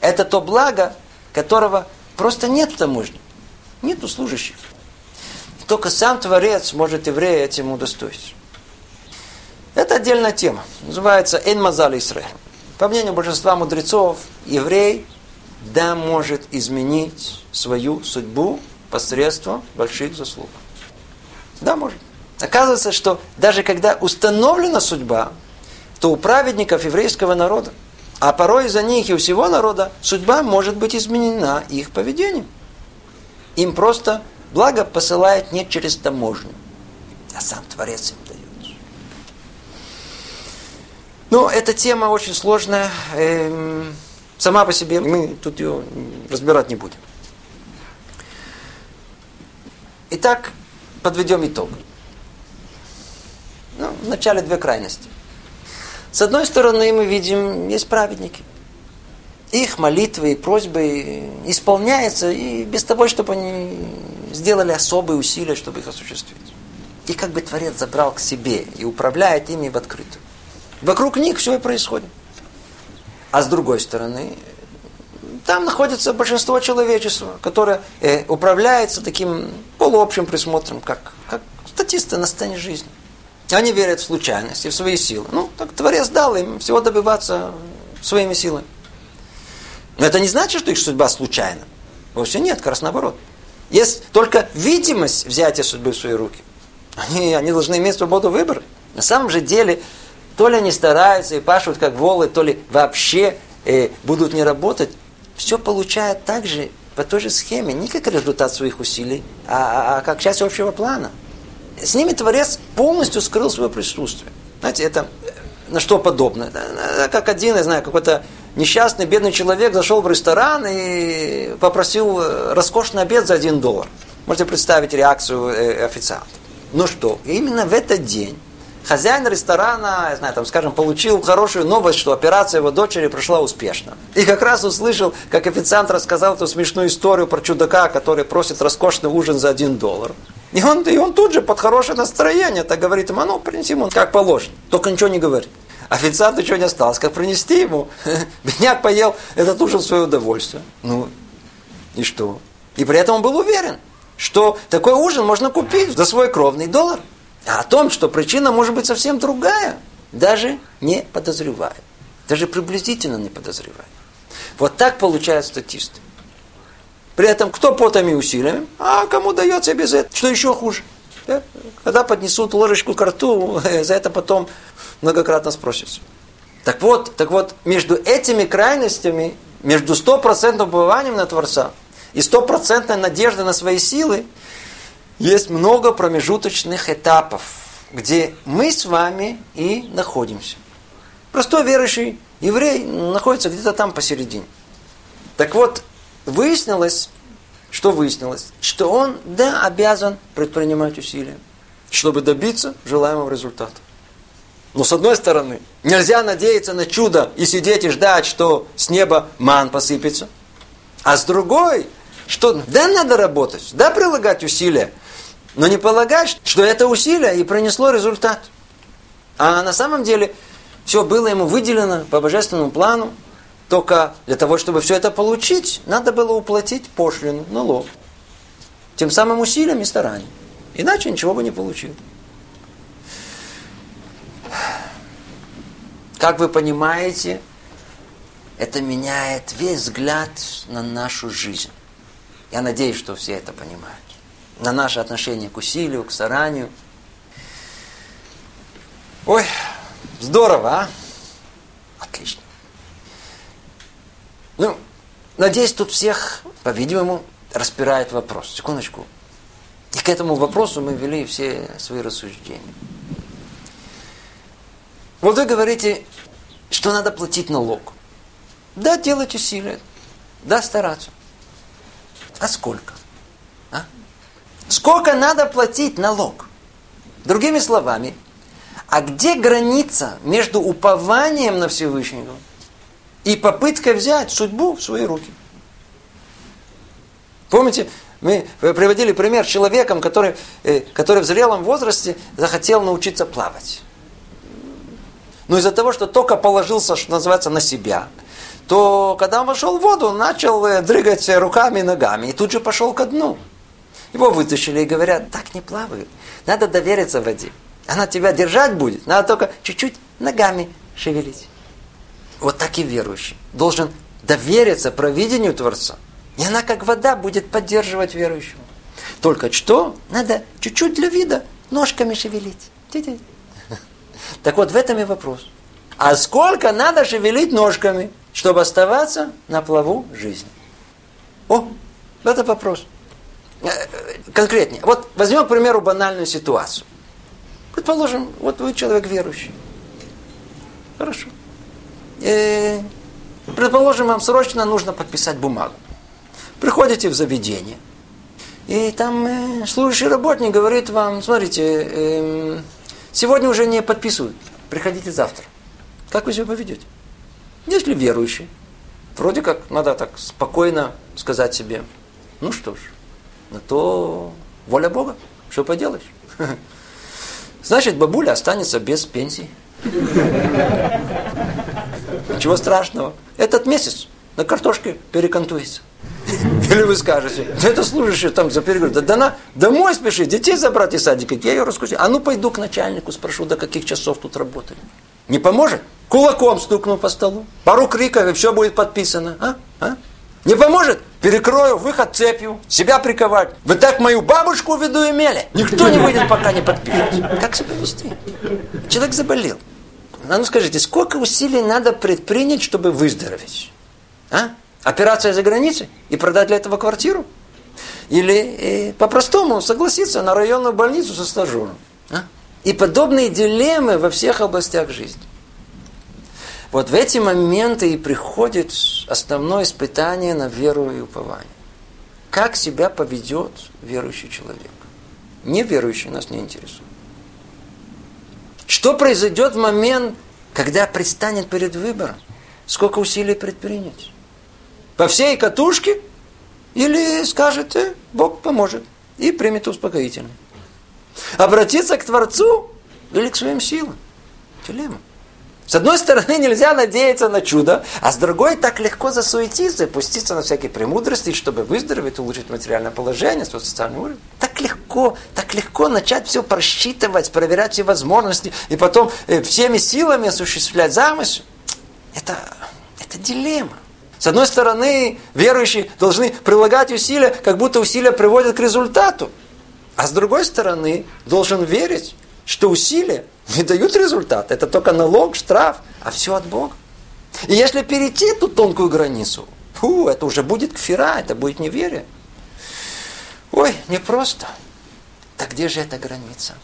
Это то благо, которого просто нет в таможне. Нету служащих. Только сам Творец может еврея этим удостоить. Это отдельная тема. Называется «Эн Мазаль Исраэль». По мнению большинства мудрецов, еврей да может изменить свою судьбу посредством больших заслуг. Да, может. Оказывается, что даже когда установлена судьба, то у праведников еврейского народа, а порой из-за них и у всего народа, судьба может быть изменена их поведением. Им просто благо посылает не через таможню, а сам Творец им дает. Ну, эта тема очень сложная. Эм, сама по себе мы тут ее разбирать не будем. Итак, подведем итог. Ну, вначале две крайности. С одной стороны, мы видим, есть праведники. Их молитвы и просьбы исполняются и без того, чтобы они сделали особые усилия, чтобы их осуществить. И как бы Творец забрал к себе и управляет ими в открытую. Вокруг них все и происходит. А с другой стороны, там находится большинство человечества, которое э, управляется таким полуобщим присмотром, как, как статисты на сцене жизни. Они верят в случайность и в свои силы. Ну, так Творец дал им всего добиваться своими силами. Но это не значит, что их судьба случайна. Вовсе нет, как раз наоборот. Есть только видимость взятия судьбы в свои руки. Они, они должны иметь свободу выбора. На самом же деле, то ли они стараются и пашут как волы, то ли вообще э, будут не работать, все получает так же, по той же схеме, не как результат своих усилий, а, а, а как часть общего плана. С ними Творец полностью скрыл свое присутствие. Знаете, это э, на что подобно? Как один, я знаю, какой-то несчастный, бедный человек зашел в ресторан и попросил э, роскошный обед за один доллар. Можете представить реакцию э, официанта. Ну что, именно в этот день хозяин ресторана, я знаю, там, скажем, получил хорошую новость, что операция его дочери прошла успешно. И как раз услышал, как официант рассказал эту смешную историю про чудака, который просит роскошный ужин за один доллар. И он, и он тут же под хорошее настроение так говорит ему, а ну, принеси ему как положено. Только ничего не говорит. официант ничего не осталось, как принести ему. Бедняк поел этот ужин в свое удовольствие. Ну, и что? И при этом он был уверен, что такой ужин можно купить за свой кровный доллар. А о том, что причина может быть совсем другая, даже не подозревая. Даже приблизительно не подозревая. Вот так получают статисты. При этом кто потами и усилиями, а кому дается без этого. Что еще хуже? Да? Когда поднесут ложечку к рту, за это потом многократно спросятся. Так вот, так вот, между этими крайностями, между стопроцентным убыванием на Творца и стопроцентной надеждой на свои силы, есть много промежуточных этапов, где мы с вами и находимся. Простой верующий еврей находится где-то там посередине. Так вот, выяснилось, что выяснилось, что он, да, обязан предпринимать усилия, чтобы добиться желаемого результата. Но с одной стороны, нельзя надеяться на чудо и сидеть и ждать, что с неба ман посыпется. А с другой, что да, надо работать, да, прилагать усилия, но не полагать, что это усилие и принесло результат. А на самом деле все было ему выделено по божественному плану, только для того, чтобы все это получить, надо было уплатить пошлину, налог. Тем самым усилием и старанием. Иначе ничего бы не получил. Как вы понимаете, это меняет весь взгляд на нашу жизнь. Я надеюсь, что все это понимают на наше отношение к усилию, к старанию. Ой, здорово, а? Отлично. Ну, надеюсь, тут всех, по-видимому, распирает вопрос. Секундочку. И к этому вопросу мы ввели все свои рассуждения. Вот вы говорите, что надо платить налог. Да, делать усилия. Да, стараться. А сколько? Сколько надо платить налог? Другими словами, а где граница между упованием на Всевышнего и попыткой взять судьбу в свои руки? Помните, мы приводили пример с человеком, который, э, который в зрелом возрасте захотел научиться плавать. Но из-за того, что только положился, что называется, на себя, то когда он вошел в воду, начал э, дрыгать руками и ногами, и тут же пошел ко дну. Его вытащили и говорят, так не плавают. Надо довериться воде. Она тебя держать будет, надо только чуть-чуть ногами шевелить. Вот так и верующий. Должен довериться провидению Творца. И она, как вода, будет поддерживать верующего. Только что? Надо чуть-чуть для вида ножками шевелить. Так вот, в этом и вопрос. А сколько надо шевелить ножками, чтобы оставаться на плаву жизни? О, это вопрос. Э, конкретнее. Вот возьмем, к примеру, банальную ситуацию. Предположим, вот вы человек верующий. Хорошо. Э, предположим, вам срочно нужно подписать бумагу. Приходите в заведение, и там э, служащий работник говорит вам, смотрите, э, сегодня уже не подписывают, приходите завтра. Как вы себя поведете? Если верующий, вроде как надо так спокойно сказать себе, ну что ж, то воля Бога. Что поделаешь? Значит, бабуля останется без пенсии. Ничего страшного. Этот месяц на картошке перекантуется. Или вы скажете, это служащий там за переговоры, да, да на, домой спеши, детей забрать из садика, я ее раскусил. А ну пойду к начальнику, спрошу, до каких часов тут работали. Не поможет? Кулаком стукну по столу. Пару криков, и все будет подписано. А? А? Не поможет? Перекрою выход цепью, себя приковать. Вы так мою бабушку в виду имели? Никто не выйдет, пока не подпишет. Как себя вести? Человек заболел. А ну скажите, сколько усилий надо предпринять, чтобы выздороветь? А? Операция за границей и продать для этого квартиру? Или э, по-простому согласиться на районную больницу со стажером? А? И подобные дилеммы во всех областях жизни. Вот в эти моменты и приходит основное испытание на веру и упование. Как себя поведет верующий человек? Неверующий нас не интересует. Что произойдет в момент, когда предстанет перед выбором? Сколько усилий предпринять? По всей катушке? Или скажет, э, Бог поможет и примет успокоительное? Обратиться к Творцу или к своим силам? Дилемма. С одной стороны, нельзя надеяться на чудо, а с другой так легко засуетиться и пуститься на всякие премудрости, чтобы выздороветь, улучшить материальное положение, свой социальный уровень. Так легко, так легко начать все просчитывать, проверять все возможности и потом э, всеми силами осуществлять замысел. Это, это дилемма. С одной стороны, верующие должны прилагать усилия, как будто усилия приводят к результату. А с другой стороны, должен верить, что усилия не дают результат. Это только налог, штраф, а все от Бога. И если перейти эту тонкую границу, фу, это уже будет кфира, это будет неверие. Ой, непросто. Так где же эта граница?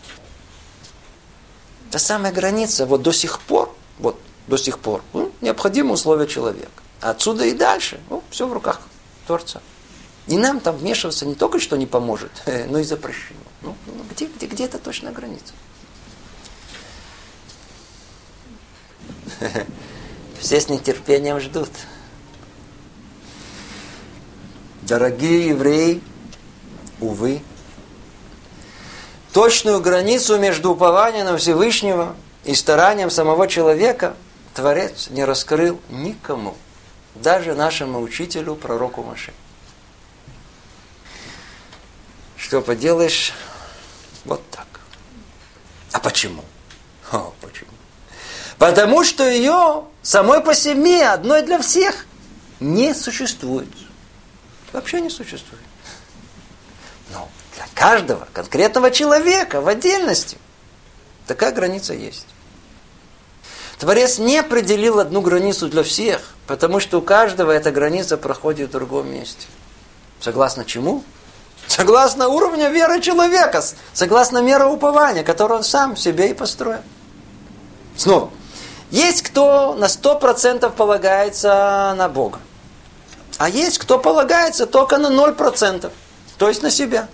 Та самая граница, вот до сих пор, вот до сих пор, ну, необходимые условия человека. А отсюда и дальше, ну, все в руках Творца. И нам там вмешиваться не только что не поможет, но и запрещено. Ну, ну, где, где, где эта точная граница? Все с нетерпением ждут. Дорогие евреи, увы, точную границу между упованием на Всевышнего и старанием самого человека Творец не раскрыл никому, даже нашему учителю, пророку Маше. Что поделаешь, вот так. А почему? О, почему? Потому что ее самой по себе, одной для всех, не существует. Вообще не существует. Но для каждого конкретного человека в отдельности такая граница есть. Творец не определил одну границу для всех, потому что у каждого эта граница проходит в другом месте. Согласно чему? Согласно уровню веры человека, согласно мере упования, которую он сам себе и построил. Снова, есть кто на сто процентов полагается на Бога. А есть кто полагается только на ноль процентов, то есть на себя.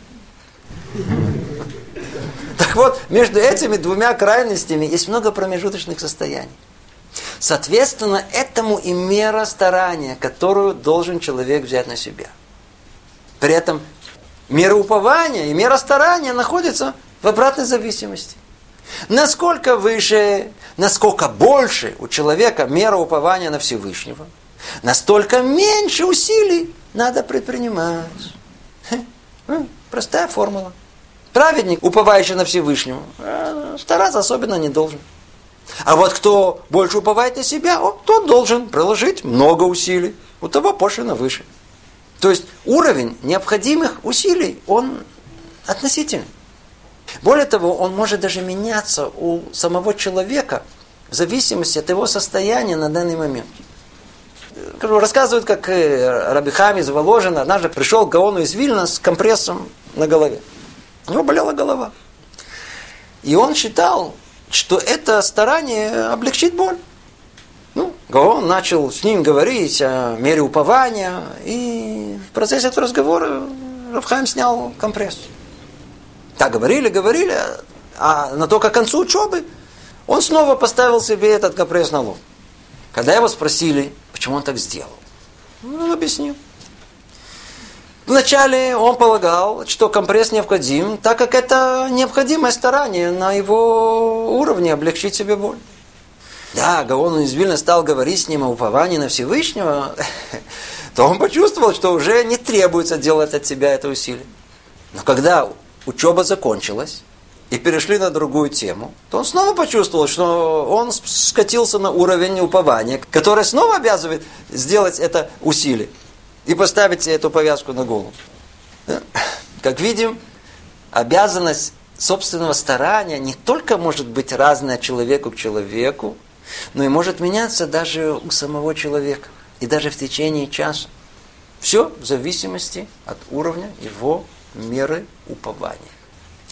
Так вот, между этими двумя крайностями есть много промежуточных состояний. Соответственно, этому и мера старания, которую должен человек взять на себя. При этом мера упования и мера старания находятся в обратной зависимости. Насколько выше, насколько больше у человека мера упования на Всевышнего, настолько меньше усилий надо предпринимать. Простая формула. Праведник, уповающий на Всевышнего, э, стараться особенно не должен. А вот кто больше уповает на себя, он, тот должен приложить много усилий. У того пошлина выше. То есть уровень необходимых усилий, он относительный. Более того, он может даже меняться у самого человека в зависимости от его состояния на данный момент. Рассказывают, как э, Рабихам из Воложина однажды пришел к Гаону из Вильна с компрессом на голове. У него болела голова. И он считал, что это старание облегчит боль. Ну, Гаон начал с ним говорить о мере упования, и в процессе этого разговора Рафхайм снял компресс. Так говорили, говорили, а на только к концу учебы он снова поставил себе этот капрез на лоб. Когда его спросили, почему он так сделал, он объяснил. Вначале он полагал, что компресс необходим, так как это необходимое старание на его уровне облегчить себе боль. Да, Гаон из Вильна стал говорить с ним о уповании на Всевышнего, то он почувствовал, что уже не требуется делать от себя это усилие. Но когда учеба закончилась, и перешли на другую тему, то он снова почувствовал, что он скатился на уровень упования, который снова обязывает сделать это усилие и поставить эту повязку на голову. Как видим, обязанность собственного старания не только может быть разная человеку к человеку, но и может меняться даже у самого человека. И даже в течение часа. Все в зависимости от уровня его меры упования.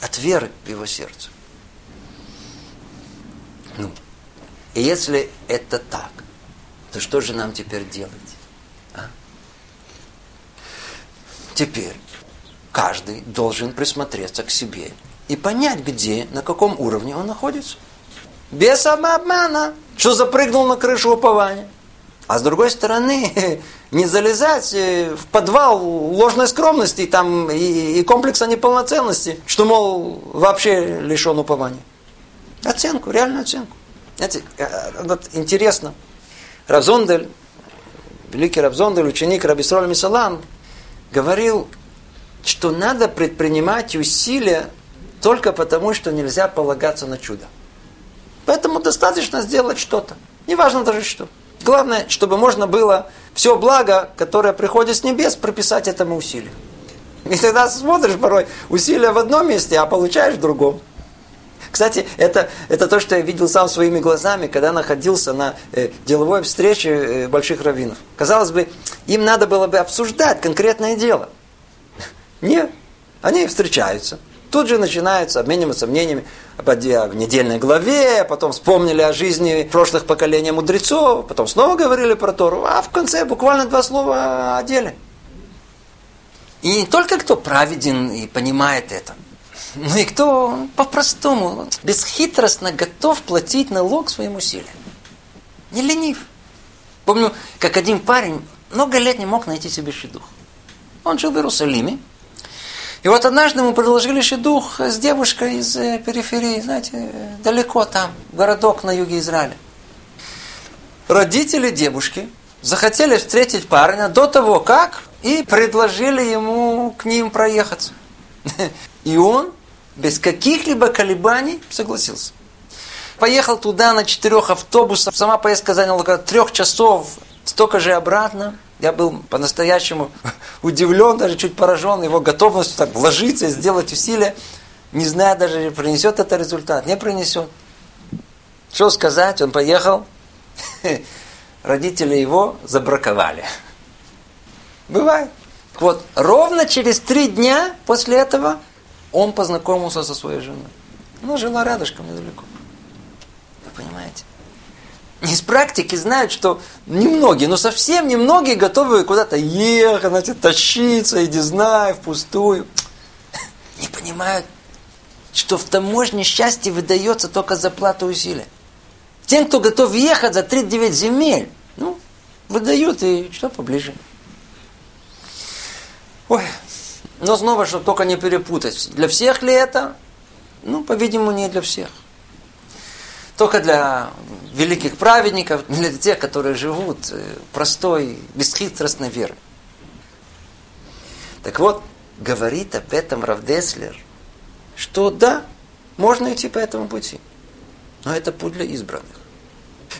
От веры в его сердце. Ну, и если это так, то что же нам теперь делать? А? Теперь каждый должен присмотреться к себе и понять, где, на каком уровне он находится. Без самообмана, что запрыгнул на крышу упования. А с другой стороны, не залезать э, в подвал ложной скромности там, и, и комплекса неполноценности, что, мол, вообще лишен упования. Оценку, реальную оценку. Знаете, э, вот интересно. Равзондель, великий Равзондель, ученик Рабисроль Мисалам, говорил, что надо предпринимать усилия только потому, что нельзя полагаться на чудо. Поэтому достаточно сделать что-то. Неважно даже что. Главное, чтобы можно было все благо, которое приходит с небес, прописать этому усилию. И тогда смотришь порой усилия в одном месте, а получаешь в другом. Кстати, это, это то, что я видел сам своими глазами, когда находился на э, деловой встрече э, больших раввинов. Казалось бы, им надо было бы обсуждать конкретное дело. Нет, они встречаются. Тут же начинаются обмениваться мнениями о недельной главе, потом вспомнили о жизни прошлых поколений мудрецов, потом снова говорили про Тору, а в конце буквально два слова о деле. И не только кто праведен и понимает это, но и кто по-простому, бесхитростно готов платить налог своим усилиям. Не ленив. Помню, как один парень много лет не мог найти себе шедух. Он жил в Иерусалиме, и вот однажды ему предложили шедух с девушкой из э, периферии, знаете, далеко там, городок на юге Израиля. Родители девушки захотели встретить парня до того, как, и предложили ему к ним проехаться. И он без каких-либо колебаний согласился. Поехал туда на четырех автобусах. Сама поездка заняла около трех часов, столько же обратно. Я был по-настоящему удивлен, даже чуть поражен его готовностью так вложиться и сделать усилия, не зная даже, принесет это результат, не принесет. Что сказать, он поехал, родители его забраковали. Бывает. Вот ровно через три дня после этого он познакомился со своей женой. Она жила рядышком недалеко. Вы понимаете? Из практики знают, что немногие, но совсем немногие готовы куда-то ехать, значит, тащиться, иди знай, впустую. Не понимают, что в таможне счастье выдается только за плату усилия. Тем, кто готов ехать за 39 земель, ну, выдают и что поближе. Ой, но снова, чтобы только не перепутать. Для всех ли это? Ну, по-видимому, не для всех. Только для великих праведников, для тех, которые живут э, простой, бесхитростной верой. Так вот, говорит об этом Равдеслер, что да, можно идти по этому пути. Но это путь для избранных.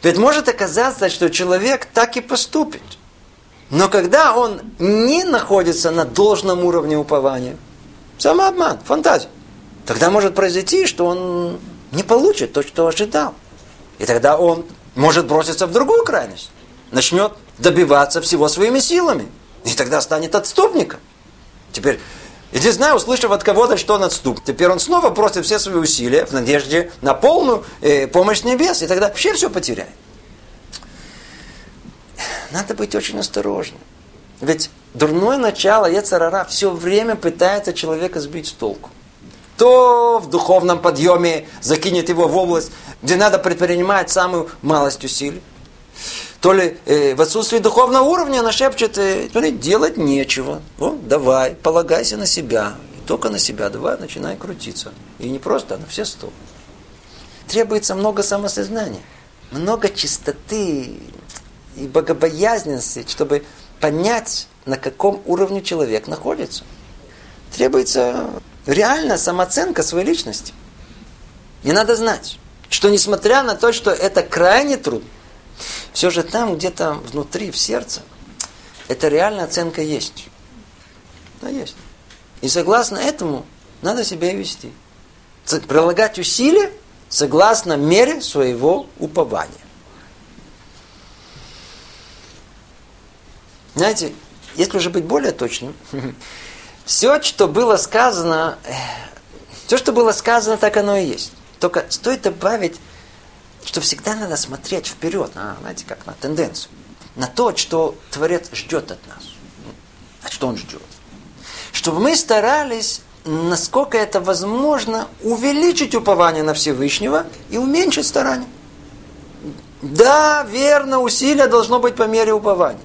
Ведь может оказаться, что человек так и поступит – но когда он не находится на должном уровне упования, самообман, фантазия, тогда может произойти, что он не получит то, что ожидал. И тогда он может броситься в другую крайность. Начнет добиваться всего своими силами. И тогда станет отступником. Теперь, иди знай, услышав от кого-то, что он отступ. Теперь он снова бросит все свои усилия в надежде на полную э, помощь небес. И тогда вообще все потеряет надо быть очень осторожным. Ведь дурное начало Ецарара все время пытается человека сбить с толку. То в духовном подъеме закинет его в область, где надо предпринимать самую малость усилий. То ли э, в отсутствии духовного уровня она шепчет, э, делать нечего. О, давай, полагайся на себя. И только на себя давай, начинай крутиться. И не просто, а на все сто. Требуется много самосознания, много чистоты, и богобоязненности, чтобы понять, на каком уровне человек находится. Требуется реальная самооценка своей личности. Не надо знать, что несмотря на то, что это крайне трудно, все же там где-то внутри, в сердце, эта реальная оценка есть. Да, есть. И согласно этому надо себя вести. Прилагать усилия согласно мере своего упования. Знаете, если уже быть более точным, все, что было сказано, э, все, что было сказано, так оно и есть. Только стоит добавить, что всегда надо смотреть вперед, на, знаете, как на тенденцию, на то, что Творец ждет от нас. А что он ждет? Чтобы мы старались, насколько это возможно, увеличить упование на Всевышнего и уменьшить старание. Да, верно, усилие должно быть по мере упования.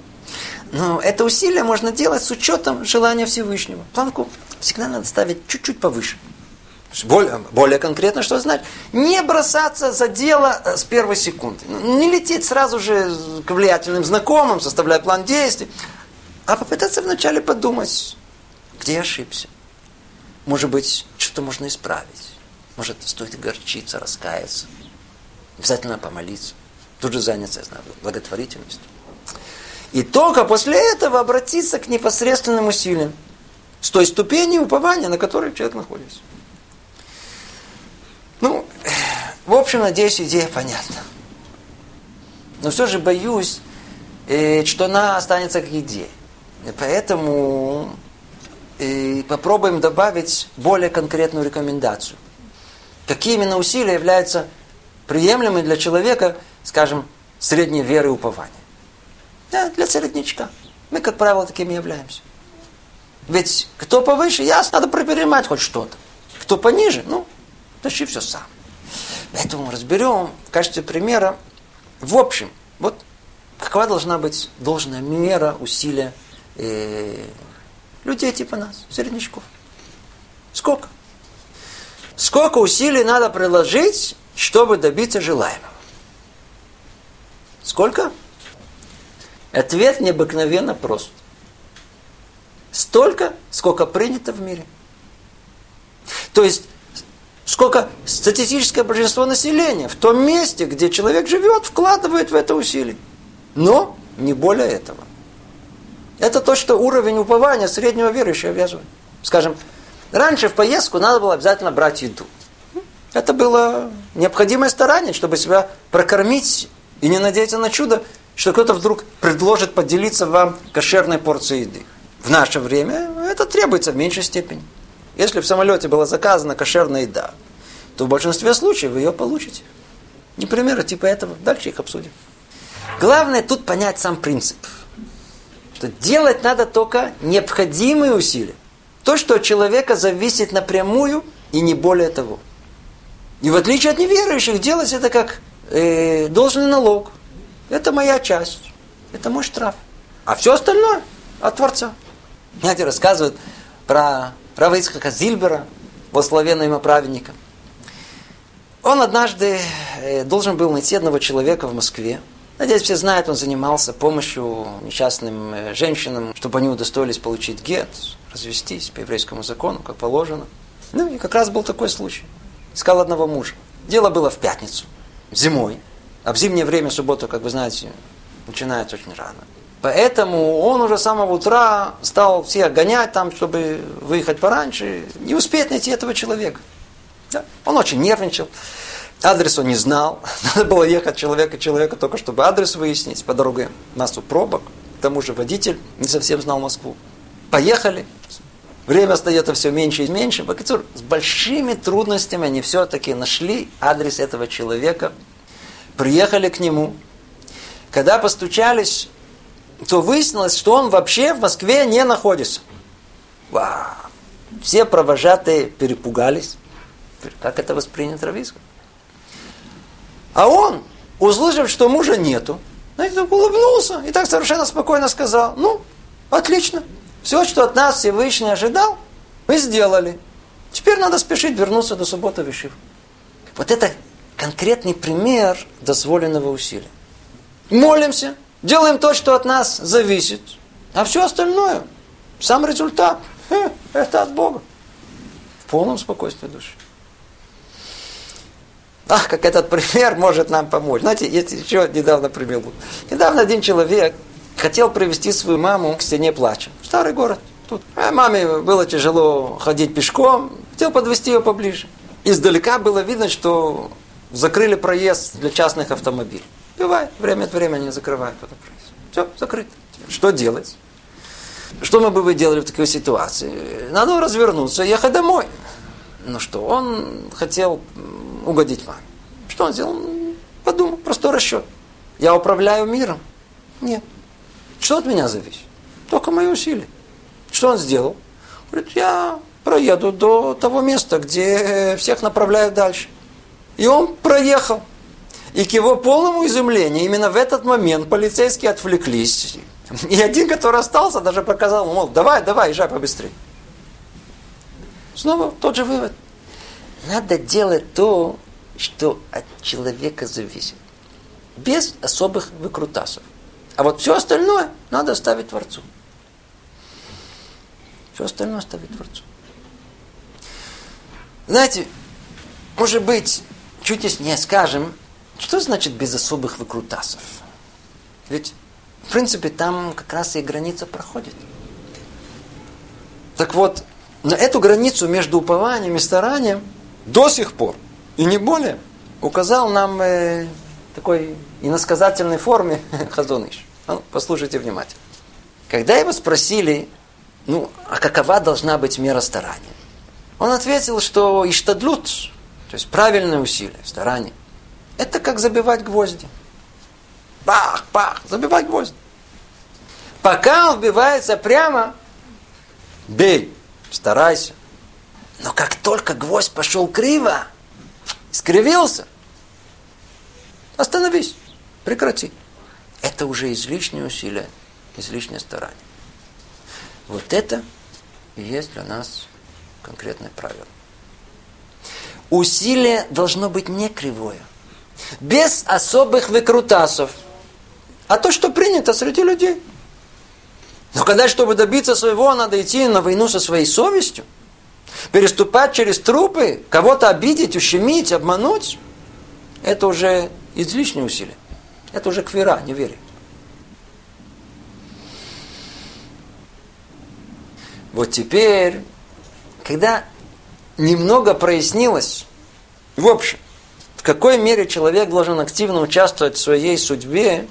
Но это усилие можно делать с учетом желания Всевышнего. Планку всегда надо ставить чуть-чуть повыше. Более, более конкретно, что значит? Не бросаться за дело э, с первой секунды. Не лететь сразу же к влиятельным знакомым, составлять план действий, а попытаться вначале подумать, где я ошибся. Может быть, что-то можно исправить. Может, стоит горчиться, раскаяться. Обязательно помолиться. Тут же заняться, я знаю, благотворительностью. И только после этого обратиться к непосредственным усилиям. С той ступени упования, на которой человек находится. Ну, в общем, надеюсь, идея понятна. Но все же боюсь, э, что она останется как идея. И поэтому э, попробуем добавить более конкретную рекомендацию. Какие именно усилия являются приемлемыми для человека, скажем, средней веры и упования. Да, для середнячка. Мы, как правило, такими являемся. Ведь кто повыше, ясно, надо предпринимать хоть что-то. Кто пониже, ну, тащи все сам. Поэтому разберем в качестве примера, в общем, вот какова должна быть должная мера усилия э, людей типа нас, середнячков. Сколько? Сколько усилий надо приложить, чтобы добиться желаемого? Сколько? Ответ необыкновенно прост. Столько, сколько принято в мире. То есть сколько статистическое большинство населения в том месте, где человек живет, вкладывает в это усилие. Но не более этого. Это то, что уровень упования среднего верующего обязывает. Скажем, раньше в поездку надо было обязательно брать еду. Это было необходимое старание, чтобы себя прокормить и не надеяться на чудо, что кто-то вдруг предложит поделиться вам кошерной порцией еды. В наше время это требуется в меньшей степени. Если в самолете была заказана кошерная еда, то в большинстве случаев вы ее получите. Не примеры типа этого, дальше их обсудим. Главное тут понять сам принцип. Что делать надо только необходимые усилия. То, что от человека зависит напрямую и не более того. И в отличие от неверующих, делать это как э, должный налог. Это моя часть. Это мой штраф. А все остальное от Творца. Знаете, рассказывают про Рава Ицхака Зильбера, благословенного имя праведника. Он однажды э, должен был найти одного человека в Москве. Надеюсь, все знают, он занимался помощью несчастным э, женщинам, чтобы они удостоились получить гет, развестись по еврейскому закону, как положено. Ну и как раз был такой случай. Искал одного мужа. Дело было в пятницу, зимой. А в зимнее время, суббота, как вы знаете, начинается очень рано. Поэтому он уже с самого утра стал всех гонять там, чтобы выехать пораньше, не успеть найти этого человека. Да? Он очень нервничал. Адрес он не знал. Надо было ехать человека человека только чтобы адрес выяснить. По дороге массу пробок. К тому же водитель не совсем знал Москву. Поехали. Время остается все меньше и меньше. Бакацур, с большими трудностями они все-таки нашли адрес этого человека. Приехали к нему. Когда постучались, то выяснилось, что он вообще в Москве не находится. Вау. Все провожатые перепугались. Как это воспринято Рависком? А он, услышав, что мужа нету, знаете, улыбнулся и так совершенно спокойно сказал, ну, отлично, все, что от нас Всевышний ожидал, мы сделали. Теперь надо спешить вернуться до субботы Вишив. Вот это конкретный пример дозволенного усилия. Молимся, Делаем то, что от нас зависит. А все остальное, сам результат, это от Бога. В полном спокойствии души. Ах, как этот пример может нам помочь. Знаете, есть еще недавно пример был. Недавно один человек хотел привести свою маму к стене плача. Старый город. Тут. А маме было тяжело ходить пешком. Хотел подвести ее поближе. Издалека было видно, что закрыли проезд для частных автомобилей. Бывает, время от времени закрывают этот проезд. Все, закрыто. Что делать? Что мы бы вы делали в такой ситуации? Надо развернуться и ехать домой. Ну что, он хотел угодить маме. Что он сделал? Подумал, простой расчет. Я управляю миром? Нет. Что от меня зависит? Только мои усилия. Что он сделал? Говорит, я проеду до того места, где всех направляют дальше. И он проехал. И к его полному изумлению, именно в этот момент полицейские отвлеклись. И один, который остался, даже показал, мол, давай, давай, езжай побыстрее. Снова тот же вывод. надо делать то, что от человека зависит. Без особых выкрутасов. А вот все остальное надо оставить Творцу. Все остальное оставить Творцу. Знаете, может быть, чуть яснее скажем, что значит без особых выкрутасов? Ведь, в принципе, там как раз и граница проходит. Так вот, на эту границу между упованием и старанием до сих пор, и не более, указал нам э, такой иносказательной форме Хазоныш. Ну, послушайте внимательно. Когда его спросили, ну, а какова должна быть мера старания? Он ответил, что иштадлют, то есть правильное усилие, старание, это как забивать гвозди. Бах, бах, забивать гвозди. Пока он вбивается прямо, бей, старайся. Но как только гвоздь пошел криво, скривился, остановись, прекрати. Это уже излишнее усилие, излишнее старание. Вот это и есть для нас конкретное правило. Усилие должно быть не кривое, без особых выкрутасов, а то, что принято среди людей. Но когда, чтобы добиться своего, надо идти на войну со своей совестью, переступать через трупы, кого-то обидеть, ущемить, обмануть, это уже излишнее усилие. Это уже квера, не верить. Вот теперь, когда немного прояснилось, в общем, в какой мере человек должен активно участвовать в своей судьбе,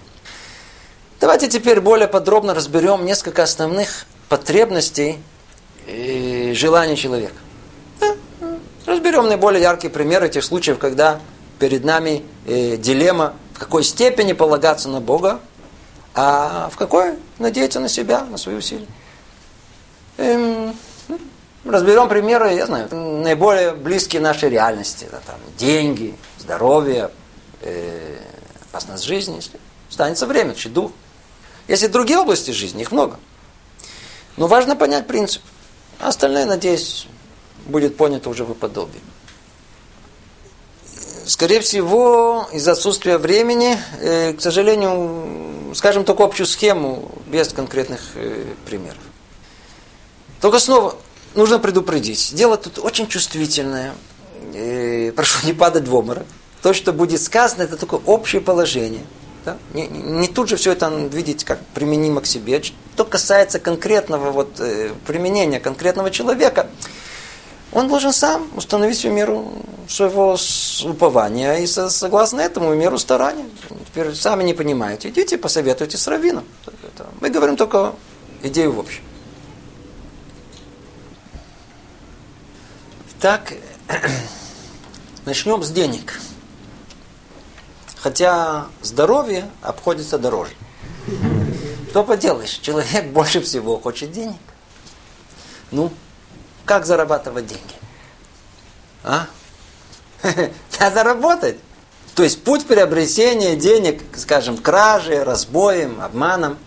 давайте теперь более подробно разберем несколько основных потребностей и желаний человека. Разберем наиболее яркие примеры этих случаев, когда перед нами э, дилемма, в какой степени полагаться на Бога, а в какой надеяться на себя, на свои усилия. Эм, разберем примеры, я знаю, наиболее близкие нашей реальности. Это, там, деньги, здоровье, э, опасность жизни. Если останется время, дух. Есть и другие области жизни, их много. Но важно понять принцип. А остальное, надеюсь, будет понято уже в подобии. Скорее всего, из-за отсутствия времени, э, к сожалению, скажем только общую схему, без конкретных э, примеров. Только снова нужно предупредить. Дело тут очень чувствительное. И прошу не падать в обморок. То, что будет сказано, это только общее положение. Да? Не, не тут же все это видеть как применимо к себе. Что касается конкретного вот, э, применения конкретного человека, он должен сам установить всю меру своего упования и согласно этому меру старания. Теперь сами не понимаете. Идите посоветуйте с раввином. Мы говорим только идею в общем. Так, начнем с денег. Хотя здоровье обходится дороже. Что поделаешь, человек больше всего хочет денег. Ну, как зарабатывать деньги? А? Надо работать. То есть путь приобретения денег, скажем, кражей, разбоем, обманом,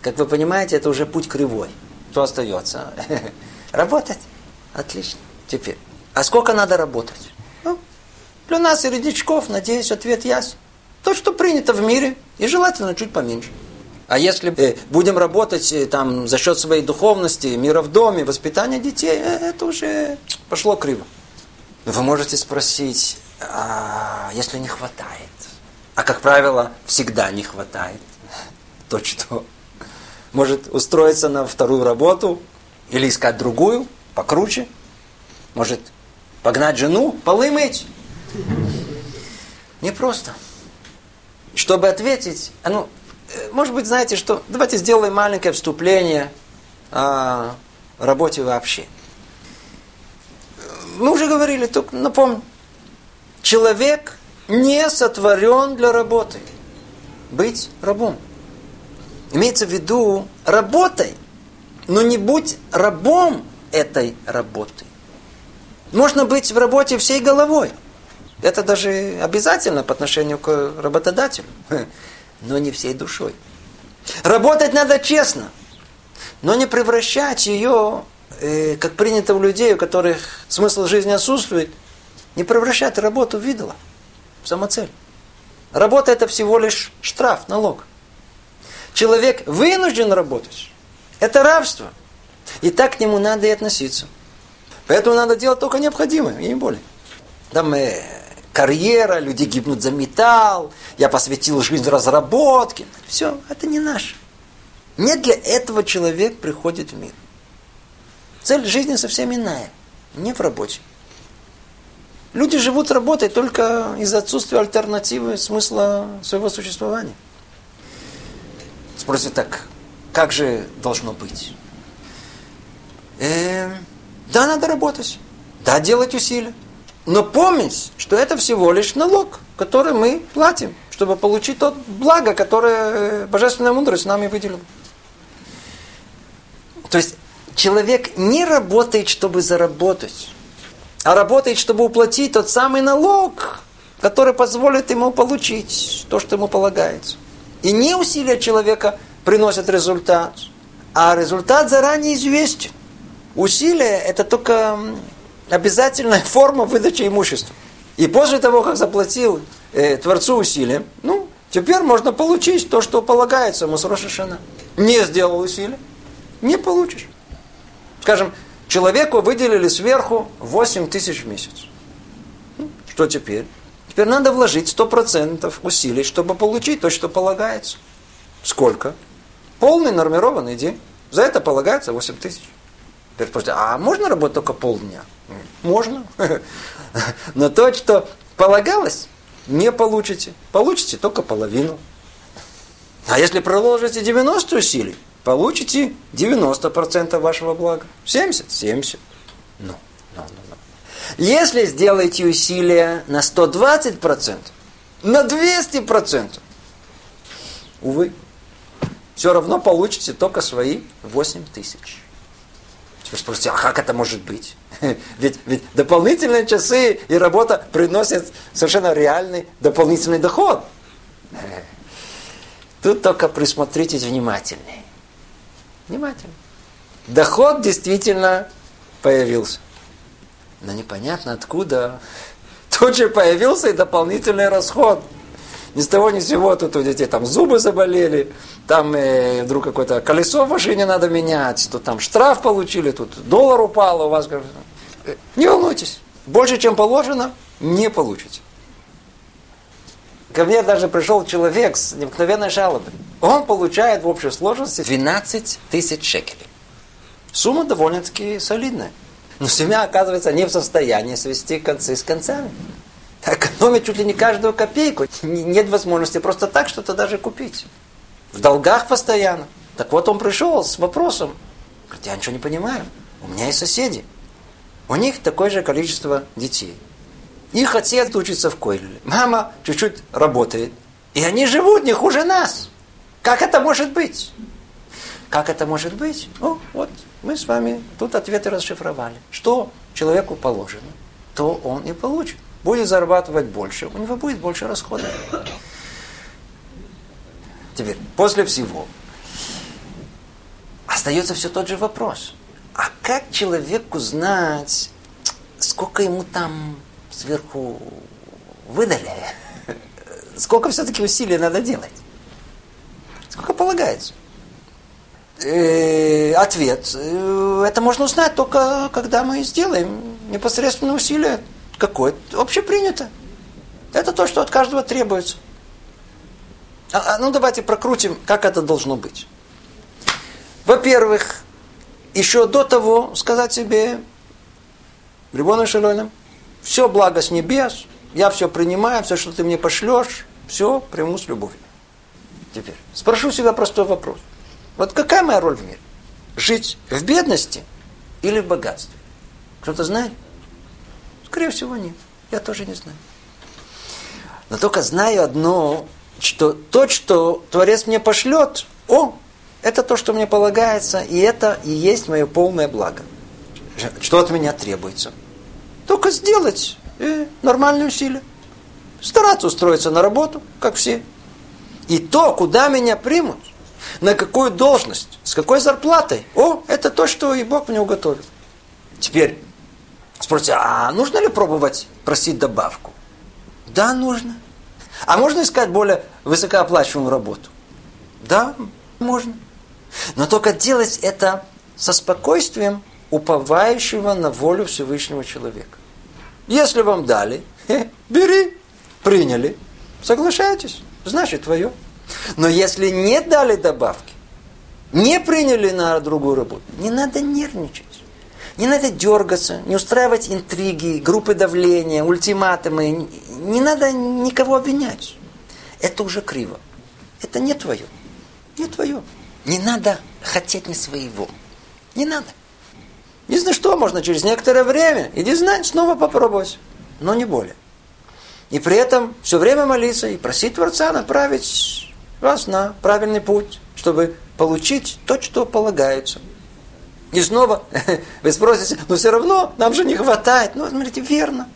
как вы понимаете, это уже путь кривой. Что остается? Работать. Отлично. Теперь. А сколько надо работать? Ну, для нас, еретичков, надеюсь, ответ ясен. То, что принято в мире, и желательно чуть поменьше. А если э, будем работать э, там, за счет своей духовности, мира в доме, воспитания детей, э, это уже пошло криво. Вы можете спросить, а если не хватает? А как правило, всегда не хватает. То что? Может устроиться на вторую работу или искать другую, покруче? Может Погнать жену, полы мыть? Непросто. Чтобы ответить, а ну, э, может быть, знаете что, давайте сделаем маленькое вступление о работе вообще. Мы уже говорили, только напомню. Человек не сотворен для работы. Быть рабом. Имеется в виду, работай, но не будь рабом этой работы. Можно быть в работе всей головой. Это даже обязательно по отношению к работодателю. Но не всей душой. Работать надо честно. Но не превращать ее, э, как принято у людей, у которых смысл жизни отсутствует, не превращать работу в идола, в самоцель. Работа это всего лишь штраф, налог. Человек вынужден работать. Это рабство. И так к нему надо и относиться. Поэтому надо делать только необходимое, и не более. Там э, карьера, люди гибнут за металл, я посвятил жизнь разработке. Все, это не наше. Не для этого человек приходит в мир. Цель жизни совсем иная, не в работе. Люди живут работой только из-за отсутствия альтернативы смысла своего существования. Спросите так, как же должно быть? Э, да, надо работать. Да, делать усилия. Но помнить, что это всего лишь налог, который мы платим, чтобы получить тот благо, которое Божественная мудрость нами выделила. То есть человек не работает, чтобы заработать, а работает, чтобы уплатить тот самый налог, который позволит ему получить то, что ему полагается. И не усилия человека приносят результат, а результат заранее известен. Усилия – это только обязательная форма выдачи имущества. И после того, как заплатил э, Творцу усилия, ну, теперь можно получить то, что полагается Рошашана. Не сделал усилия, не получишь. Скажем, человеку выделили сверху 8 тысяч в месяц. Ну, что теперь? Теперь надо вложить 100% усилий, чтобы получить то, что полагается. Сколько? Полный нормированный день. За это полагается 8 тысяч. Теперь спросите, а можно работать только полдня? Можно. Но то, что полагалось, не получите. Получите только половину. А если проложите 90 усилий, получите 90% вашего блага. 70? 70. Ну, ну, ну, ну. Если сделаете усилия на 120%, на 200%, увы, все равно получите только свои 8 тысяч. Вы спросите, а как это может быть? Ведь, ведь дополнительные часы и работа приносят совершенно реальный дополнительный доход. Тут только присмотритесь внимательнее. Внимательно. Доход действительно появился. Но непонятно откуда. Тут же появился и дополнительный расход. Ни с того ни с сего тут у детей там зубы заболели, там э, вдруг какое-то колесо в машине надо менять, тут там штраф получили, тут доллар упал у вас. Не волнуйтесь, больше, чем положено, не получите. Ко мне даже пришел человек с необыкновенной жалобой. Он получает в общей сложности 12 тысяч шекелей. Сумма довольно-таки солидная. Но семья, оказывается, не в состоянии свести концы с концами экономить чуть ли не каждую копейку. Нет возможности просто так что-то даже купить. В долгах постоянно. Так вот он пришел с вопросом. Говорит, я ничего не понимаю. У меня есть соседи. У них такое же количество детей. Их отец учится в Койле. Мама чуть-чуть работает. И они живут не хуже нас. Как это может быть? Как это может быть? Ну, вот мы с вами тут ответы расшифровали. Что человеку положено, то он и получит будет зарабатывать больше, у него будет больше расходов. Теперь, после всего, остается все тот же вопрос. А как человеку знать, сколько ему там сверху выдали? Сколько все-таки усилий надо делать? Сколько полагается? Э, ответ. Э, это можно узнать только когда мы сделаем непосредственные усилия какое общепринято. Это то, что от каждого требуется. А, а, ну, давайте прокрутим, как это должно быть. Во-первых, еще до того сказать себе, Рибону Шалойном, все благо с небес, я все принимаю, все, что ты мне пошлешь, все приму с любовью. Теперь спрошу себя простой вопрос. Вот какая моя роль в мире? Жить в бедности или в богатстве? Кто-то знает? Скорее всего, нет. Я тоже не знаю. Но только знаю одно, что то, что Творец мне пошлет, о, это то, что мне полагается, и это и есть мое полное благо. Что от меня требуется? Только сделать э, нормальные усилия. Стараться устроиться на работу, как все. И то, куда меня примут, на какую должность, с какой зарплатой, о, это то, что и Бог мне уготовил. Теперь, Спросите, а нужно ли пробовать просить добавку? Да, нужно. А можно искать более высокооплачиваемую работу? Да, можно. Но только делать это со спокойствием уповающего на волю Всевышнего человека. Если вам дали, бери, приняли, соглашайтесь, значит твое. Но если не дали добавки, не приняли на другую работу, не надо нервничать. Не надо дергаться, не устраивать интриги, группы давления, ультиматумы. Не надо никого обвинять. Это уже криво. Это не твое. Не твое. Не надо хотеть не своего. Не надо. Не знаю что, можно через некоторое время, иди знать, снова попробовать. Но не более. И при этом все время молиться и просить Творца направить вас на правильный путь, чтобы получить то, что полагается. И снова вы спросите, но все равно нам же не хватает. Ну, смотрите, верно.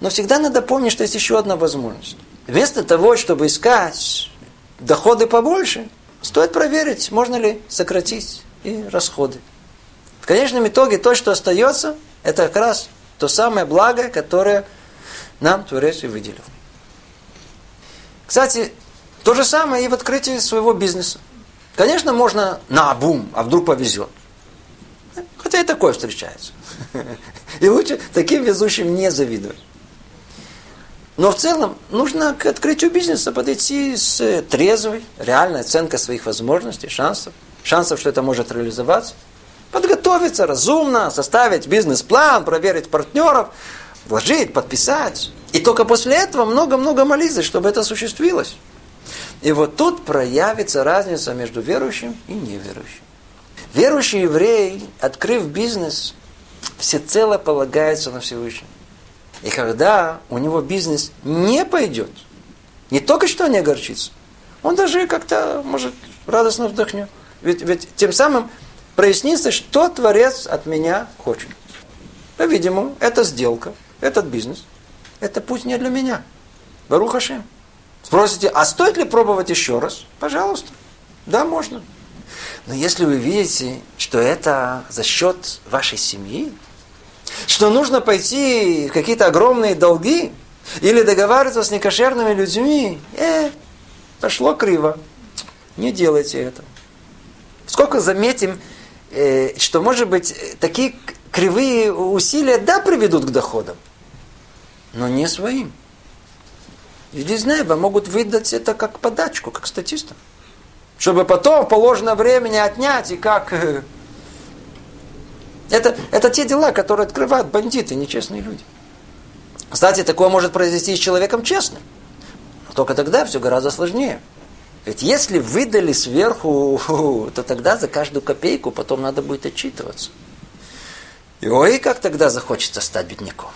Но всегда надо помнить, что есть еще одна возможность. Вместо того, чтобы искать доходы побольше, стоит проверить, можно ли сократить и расходы. В конечном итоге то, что остается, это как раз то самое благо, которое нам Творец и выделил. Кстати, то же самое и в открытии своего бизнеса. Конечно, можно на бум, а вдруг повезет. Хотя и такое встречается. И лучше таким везущим не завидовать. Но в целом нужно к открытию бизнеса подойти с трезвой, реальной оценкой своих возможностей, шансов, шансов, что это может реализоваться. Подготовиться разумно, составить бизнес-план, проверить партнеров, вложить, подписать. И только после этого много-много молиться, чтобы это осуществилось. И вот тут проявится разница между верующим и неверующим. Верующий еврей, открыв бизнес, всецело полагается на Всевышнего. И когда у него бизнес не пойдет, не только что не огорчится, он даже как-то, может, радостно вдохнет. Ведь, ведь тем самым прояснится, что Творец от меня хочет. По-видимому, это сделка, этот бизнес, это путь не для меня. Барухашем. Спросите, а стоит ли пробовать еще раз? Пожалуйста. Да, можно. Но если вы видите, что это за счет вашей семьи, что нужно пойти в какие-то огромные долги или договариваться с некошерными людьми, э, пошло криво. Не делайте это. Сколько заметим, э, что, может быть, такие кривые усилия, да, приведут к доходам, но не своим. И не знаю, вам могут выдать это как подачку, как статистам чтобы потом в положенное время отнять и как... Э, это, это те дела, которые открывают бандиты, нечестные люди. Кстати, такое может произойти с человеком честным. Но только тогда все гораздо сложнее. Ведь если выдали сверху, то тогда за каждую копейку потом надо будет отчитываться. И ой, как тогда захочется стать бедняком.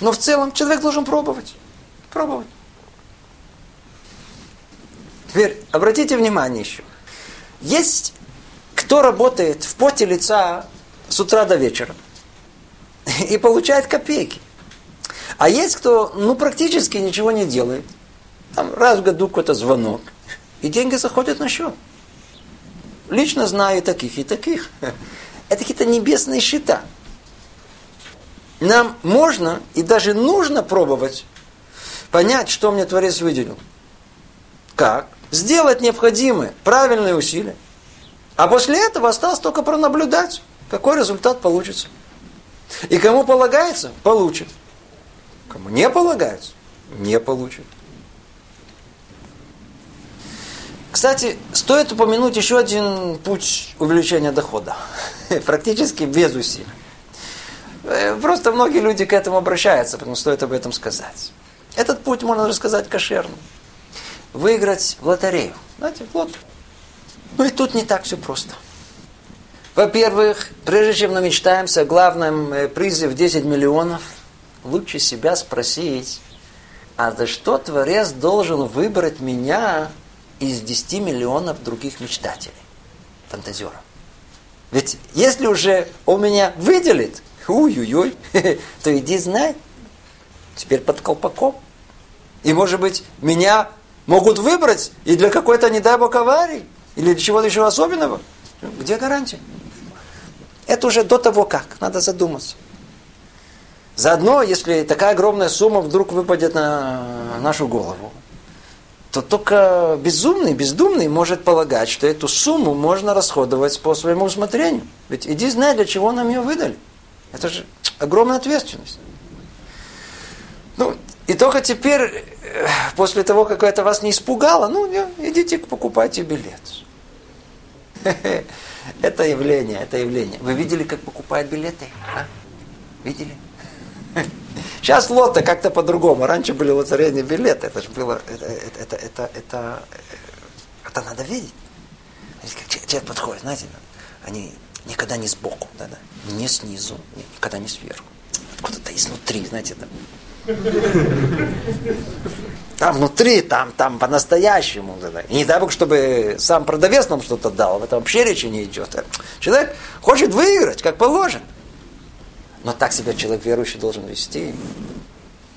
Но в целом человек должен пробовать. Пробовать. Теперь обратите внимание еще. Есть кто работает в поте лица с утра до вечера и получает копейки. А есть кто, ну, практически ничего не делает. Там раз в году какой-то звонок, и деньги заходят на счет. Лично знаю таких и таких. Это какие-то небесные счета. Нам можно и даже нужно пробовать понять, что мне Творец выделил. Как? Сделать необходимые правильные усилия. А после этого осталось только пронаблюдать, какой результат получится. И кому полагается, получит. Кому не полагается, не получит. Кстати, стоит упомянуть еще один путь увеличения дохода. Практически без усилий. Э, просто многие люди к этому обращаются, поэтому стоит об этом сказать. Этот путь можно рассказать кошерным выиграть в лотерею. Знаете, вот. Ну и тут не так все просто. Во-первых, прежде чем мы мечтаемся о главном э, призе в 10 миллионов, лучше себя спросить, а за что Творец должен выбрать меня из 10 миллионов других мечтателей, фантазеров? Ведь если уже он меня выделит, уй-уй-уй, то иди знай, теперь под колпаком. И может быть, меня могут выбрать и для какой-то, не дай бог, аварии, или для чего-то еще особенного. Где гарантия? Это уже до того как. Надо задуматься. Заодно, если такая огромная сумма вдруг выпадет на нашу голову, то только безумный, бездумный может полагать, что эту сумму можно расходовать по своему усмотрению. Ведь иди знай, для чего нам ее выдали. Это же огромная ответственность. Ну, и только теперь, э, после того, как это вас не испугало, ну, идите покупайте билет. Это явление, это явление. Вы видели, как покупают билеты? А? Видели? Сейчас лото как-то по-другому. Раньше были лотерейные билеты. Это же было... Это, это, это, это, это, это надо видеть. Как человек подходит, знаете, они никогда не сбоку, да, да, не снизу, никогда не сверху. Откуда-то изнутри, знаете, там. Там внутри, там, там по-настоящему. И не дай бог, чтобы сам продавец нам что-то дал. Об этом вообще речи не идет. Человек хочет выиграть, как положено. Но так себя человек верующий должен вести.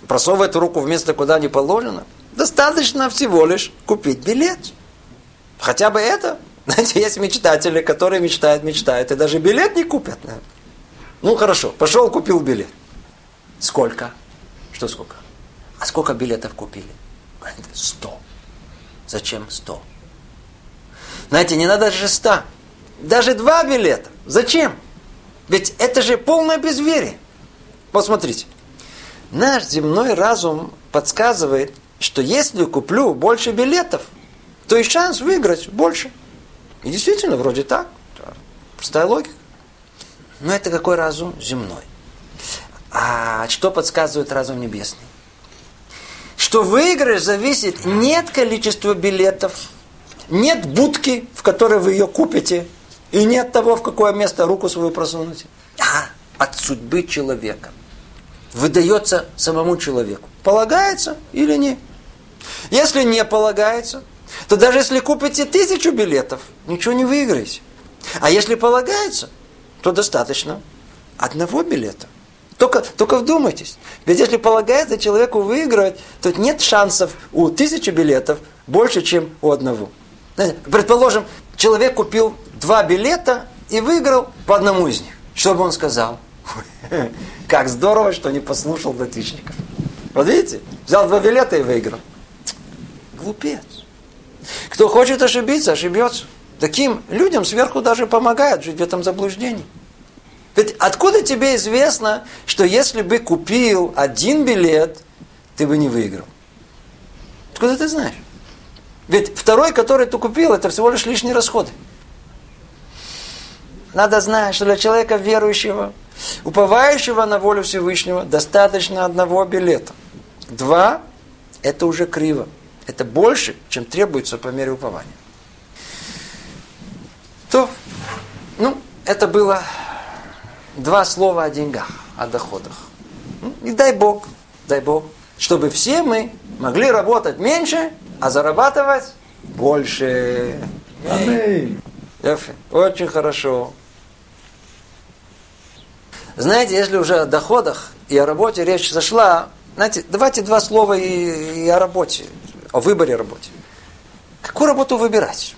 Просовывает руку в место, куда не положено. Достаточно всего лишь купить билет. Хотя бы это. Знаете, есть мечтатели, которые мечтают, мечтают, и даже билет не купят. Ну хорошо, пошел, купил билет. Сколько? Что сколько? А сколько билетов купили? Сто. Зачем сто? Знаете, не надо же ста. Даже два билета. Зачем? Ведь это же полное безверие. Посмотрите. Наш земной разум подсказывает, что если куплю больше билетов, то и шанс выиграть больше. И действительно, вроде так. Простая логика. Но это какой разум? Земной. А что подсказывает разум небесный? Что выигрыш зависит не от количества билетов, нет будки, в которой вы ее купите, и не от того, в какое место руку свою просунуть, а от судьбы человека. Выдается самому человеку. Полагается или не? Если не полагается, то даже если купите тысячу билетов, ничего не выиграете. А если полагается, то достаточно одного билета. Только, только вдумайтесь. Ведь если полагается человеку выиграть, то нет шансов у тысячи билетов больше, чем у одного. Предположим, человек купил два билета и выиграл по одному из них. Что бы он сказал? Как здорово, что не послушал датичников. Вот видите, взял два билета и выиграл. Глупец. Кто хочет ошибиться, ошибется. Таким людям сверху даже помогают жить в этом заблуждении. Ведь откуда тебе известно, что если бы купил один билет, ты бы не выиграл? Откуда ты знаешь? Ведь второй, который ты купил, это всего лишь лишние расходы. Надо знать, что для человека верующего, уповающего на волю Всевышнего, достаточно одного билета. Два – это уже криво. Это больше, чем требуется по мере упования. То, ну, это было два слова о деньгах, о доходах. И дай Бог, дай Бог, чтобы все мы могли работать меньше, а зарабатывать больше. Аминь. Очень хорошо. Знаете, если уже о доходах и о работе речь зашла, знаете, давайте два слова и, и о работе, о выборе работы. Какую работу выбирать?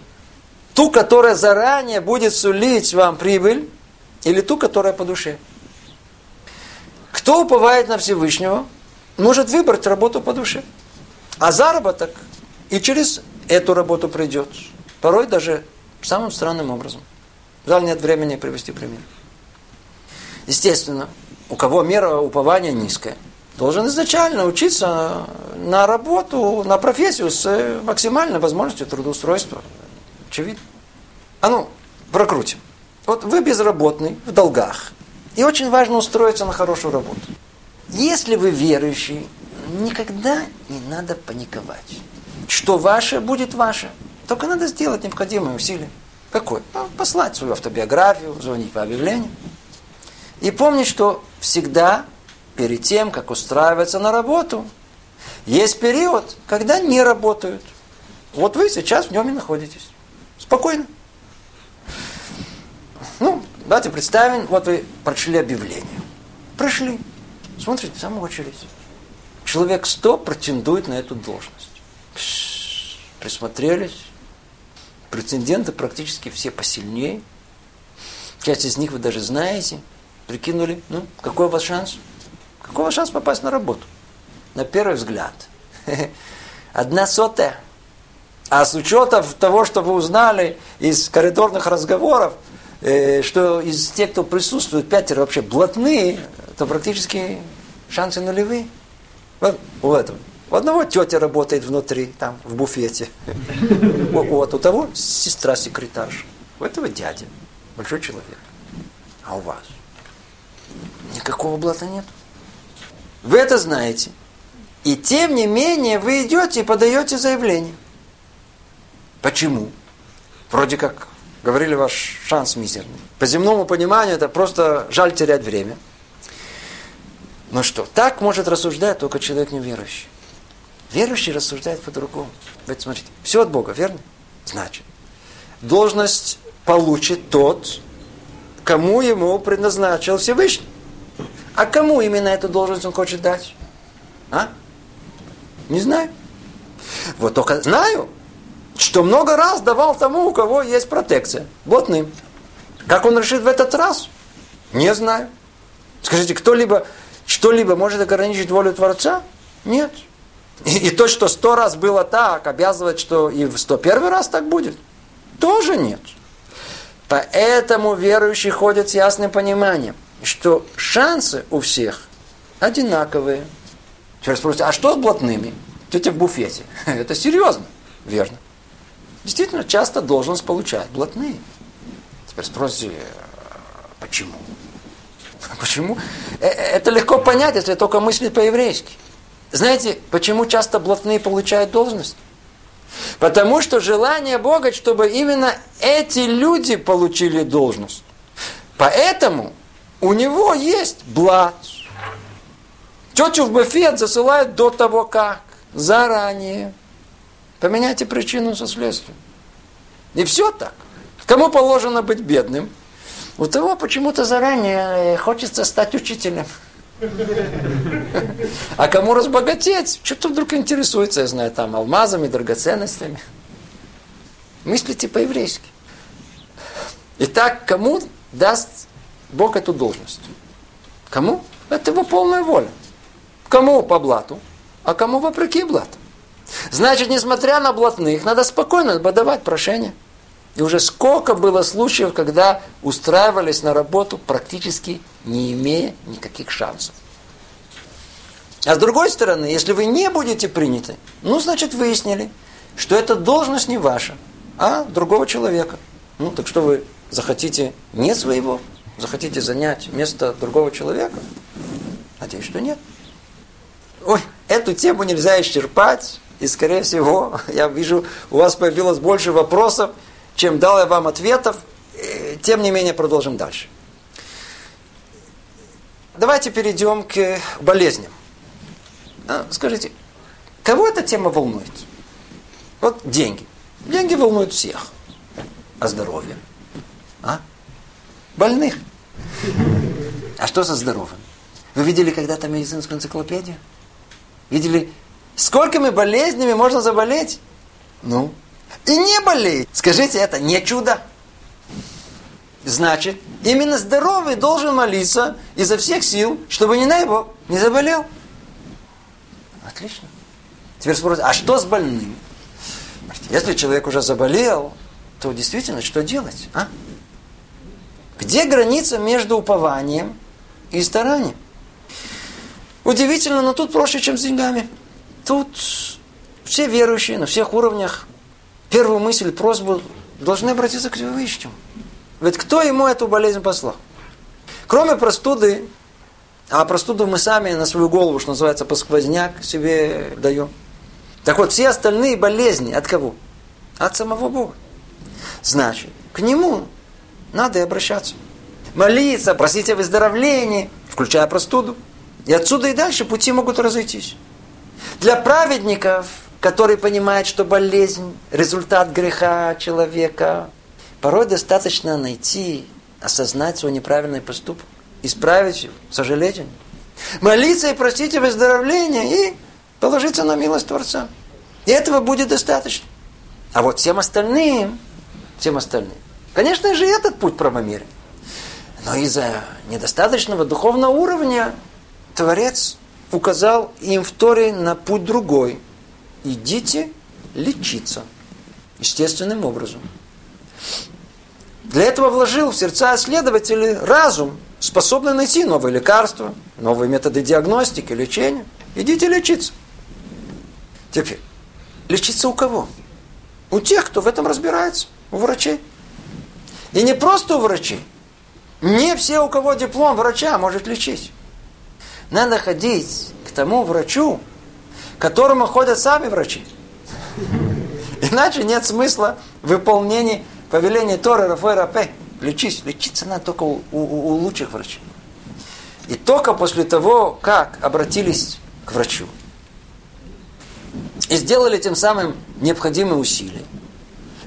Ту, которая заранее будет сулить вам прибыль, или ту, которая по душе? Кто уповает на Всевышнего, может выбрать работу по душе. А заработок и через эту работу придет. Порой даже самым странным образом. Жаль, нет времени привести пример. Естественно, у кого мера упования низкая, должен изначально учиться на работу, на профессию с максимальной возможностью трудоустройства. Очевидно. А ну, прокрутим. Вот вы безработный, в долгах. И очень важно устроиться на хорошую работу. Если вы верующий, никогда не надо паниковать. Что ваше, будет ваше. Только надо сделать необходимые усилия. Какой? Ну, послать свою автобиографию, звонить по объявлению. И помнить, что всегда перед тем, как устраиваться на работу, есть период, когда не работают. Вот вы сейчас в нем и находитесь. Спокойно. Ну, давайте представим, вот вы прочли объявление. Прошли. Смотрите, там очередь. Человек сто претендует на эту должность. Присмотрелись. Претенденты практически все посильнее. Часть из них вы даже знаете. Прикинули, ну, какой у вас шанс? Какой у вас шанс попасть на работу? На первый взгляд. Одна сотая. А с учетом того, что вы узнали из коридорных разговоров, что из тех, кто присутствует, пятеро вообще блатные, то практически шансы нулевые. Вот у этого. У одного тетя работает внутри, там, в буфете. Вот, у того сестра секретарша. У этого дядя. Большой человек. А у вас? Никакого блата нет. Вы это знаете. И тем не менее вы идете и подаете заявление. Почему? Вроде как говорили, ваш шанс мизерный. По земному пониманию это просто жаль терять время. Ну что, так может рассуждать только человек неверующий. Верующий рассуждает по-другому. Вот смотрите, все от Бога, верно? Значит, должность получит тот, кому ему предназначил Всевышний. А кому именно эту должность он хочет дать? А? Не знаю. Вот только знаю, что много раз давал тому, у кого есть протекция. Блатным. Как он решит в этот раз? Не знаю. Скажите, кто-либо что-либо может ограничить волю Творца? Нет. И, и то, что сто раз было так, обязывает, что и в сто первый раз так будет? Тоже нет. Поэтому верующие ходят с ясным пониманием, что шансы у всех одинаковые. Теперь спросите, а что с блатными? Тетя в буфете. Это серьезно. Верно. Действительно, часто должность получать блатные. Теперь спросите, почему? Почему? Э, э, это легко понять, если только мыслить по-еврейски. Знаете, почему часто блатные получают должность? Потому что желание Бога, чтобы именно эти люди получили должность. Поэтому у него есть блат. Тетю в буфет засылают до того, как. Заранее. Поменяйте причину со следствием. И все так. Кому положено быть бедным? У того почему-то заранее хочется стать учителем. А кому разбогатеть? Что-то вдруг интересуется, я знаю, там алмазами, драгоценностями. Мыслите по-еврейски. Итак, кому даст Бог эту должность? Кому? Это его полная воля. Кому по блату, а кому вопреки блату. Значит, несмотря на блатных, надо спокойно подавать прошение. И уже сколько было случаев, когда устраивались на работу практически не имея никаких шансов. А с другой стороны, если вы не будете приняты, ну, значит, выяснили, что эта должность не ваша, а другого человека. Ну, так что вы захотите не своего, захотите занять место другого человека? Надеюсь, что нет. Ой, эту тему нельзя исчерпать. И, скорее всего, я вижу, у вас появилось больше вопросов, чем дал я вам ответов. Тем не менее, продолжим дальше. Давайте перейдем к болезням. А, скажите, кого эта тема волнует? Вот деньги. Деньги волнуют всех. А здоровье? А? Больных. А что со здоровьем? Вы видели когда-то медицинскую энциклопедию? Видели Сколькими болезнями можно заболеть? Ну, и не болеть. Скажите, это не чудо. Значит, именно здоровый должен молиться изо всех сил, чтобы не на его не заболел. Отлично. Теперь спросите, а что с больным? Если человек уже заболел, то действительно что делать? А? Где граница между упованием и старанием? Удивительно, но тут проще, чем с деньгами. Тут все верующие на всех уровнях первую мысль, просьбу должны обратиться к Всевышнему. Ведь кто ему эту болезнь послал? Кроме простуды, а простуду мы сами на свою голову, что называется, по сквозняк себе даем. Так вот, все остальные болезни от кого? От самого Бога. Значит, к нему надо и обращаться. Молиться, просить о выздоровлении, включая простуду. И отсюда и дальше пути могут разойтись. Для праведников, которые понимают, что болезнь – результат греха человека, порой достаточно найти, осознать свой неправильный поступок, исправить его, сожалеть о нем. Молиться и просить о выздоровлении и положиться на милость Творца. И этого будет достаточно. А вот всем остальным, всем остальным, конечно же, этот путь правомерен. Но из-за недостаточного духовного уровня Творец указал им в Торе на путь другой. Идите лечиться естественным образом. Для этого вложил в сердца исследователей разум, способный найти новые лекарства, новые методы диагностики, лечения. Идите лечиться. Теперь, лечиться у кого? У тех, кто в этом разбирается, у врачей. И не просто у врачей. Не все, у кого диплом врача, может лечить. Надо ходить к тому врачу, к которому ходят сами врачи. Иначе нет смысла выполнения повеления Торы Рафой Рапе. Лечись. Лечиться надо только у, у, у лучших врачей. И только после того, как обратились к врачу и сделали тем самым необходимые усилия,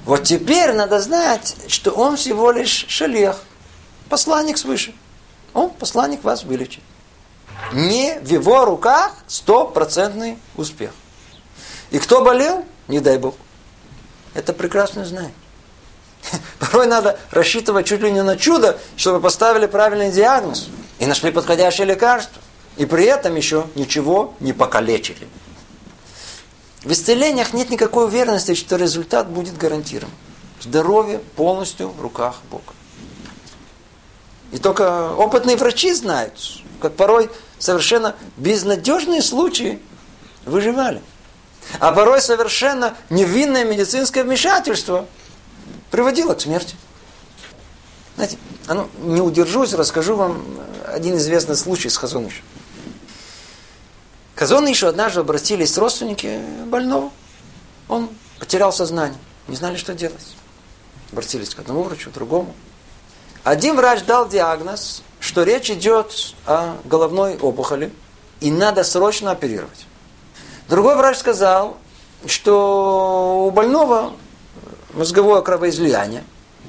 вот теперь надо знать, что он всего лишь шалех, посланник свыше. Он, посланник, вас вылечит. Не в его руках стопроцентный успех. И кто болел, не дай Бог. Это прекрасно знает. Порой надо рассчитывать чуть ли не на чудо, чтобы поставили правильный диагноз и нашли подходящее лекарство. И при этом еще ничего не покалечили. В исцелениях нет никакой уверенности, что результат будет гарантирован. Здоровье полностью в руках Бога. И только опытные врачи знают, как порой совершенно безнадежные случаи выживали. А порой совершенно невинное медицинское вмешательство приводило к смерти. Знаете, а ну, не удержусь, расскажу вам один известный случай с Хазонышем. Казонышу однажды обратились родственники больного. Он потерял сознание. Не знали, что делать. Обратились к одному врачу, к другому. Один врач дал диагноз, что речь идет о головной опухоли, и надо срочно оперировать. Другой врач сказал, что у больного мозговое кровоизлияние,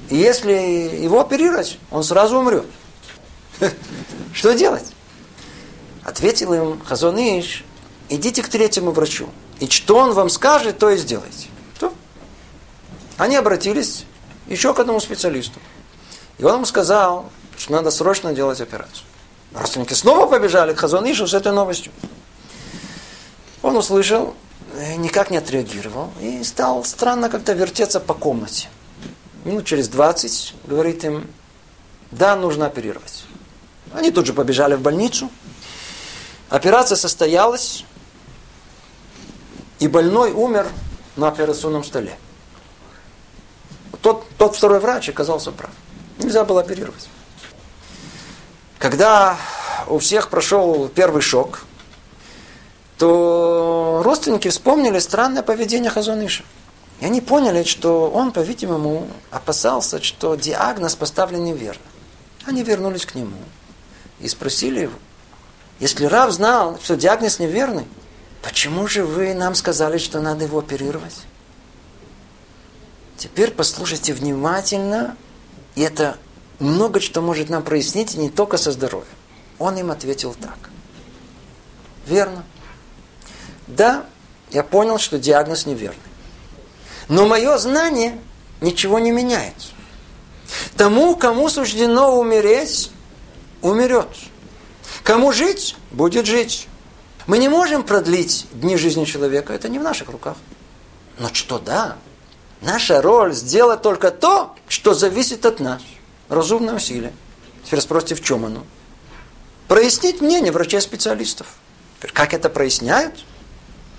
и если его оперировать, он сразу умрет. Что делать? Ответил им Хазон Иш, идите к третьему врачу. И что он вам скажет, то и сделайте. Что? Они обратились еще к одному специалисту. И он ему сказал, что надо срочно делать операцию. Родственники снова побежали к Хазонишу с этой новостью. Он услышал, э, никак не отреагировал и стал странно как-то вертеться по комнате. Минут через 20 говорит им, да, нужно оперировать. Они тут же побежали в больницу. Операция состоялась, и больной умер на операционном столе. Тот, тот второй врач оказался прав. Нельзя было оперировать. Когда у всех прошел первый шок, то родственники вспомнили странное поведение Хазоныша. И они поняли, что он, по-видимому, опасался, что диагноз поставлен неверно. Они вернулись к нему и спросили его, если Рав знал, что диагноз неверный, почему же вы нам сказали, что надо его оперировать? Теперь послушайте внимательно и это много что может нам прояснить, не только со здоровьем. Он им ответил так. Верно. Да, я понял, что диагноз неверный. Но мое знание ничего не меняет. Тому, кому суждено умереть, умрет. Кому жить, будет жить. Мы не можем продлить дни жизни человека, это не в наших руках. Но что да, Наша роль сделать только то, что зависит от нас. Разумное усилие. Теперь спросите, в чем оно? Прояснить мнение врачей-специалистов. Как это проясняют?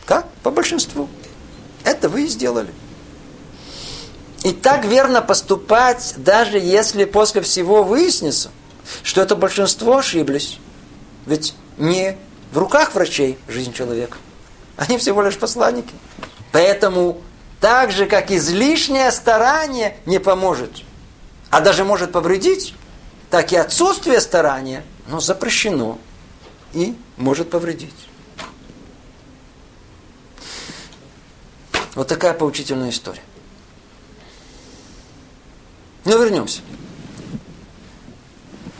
Как? По большинству. Это вы и сделали. И так верно поступать, даже если после всего выяснится, что это большинство ошиблись. Ведь не в руках врачей жизнь человека. Они всего лишь посланники. Поэтому так же, как излишнее старание не поможет, а даже может повредить, так и отсутствие старания, но запрещено и может повредить. Вот такая поучительная история. Но вернемся.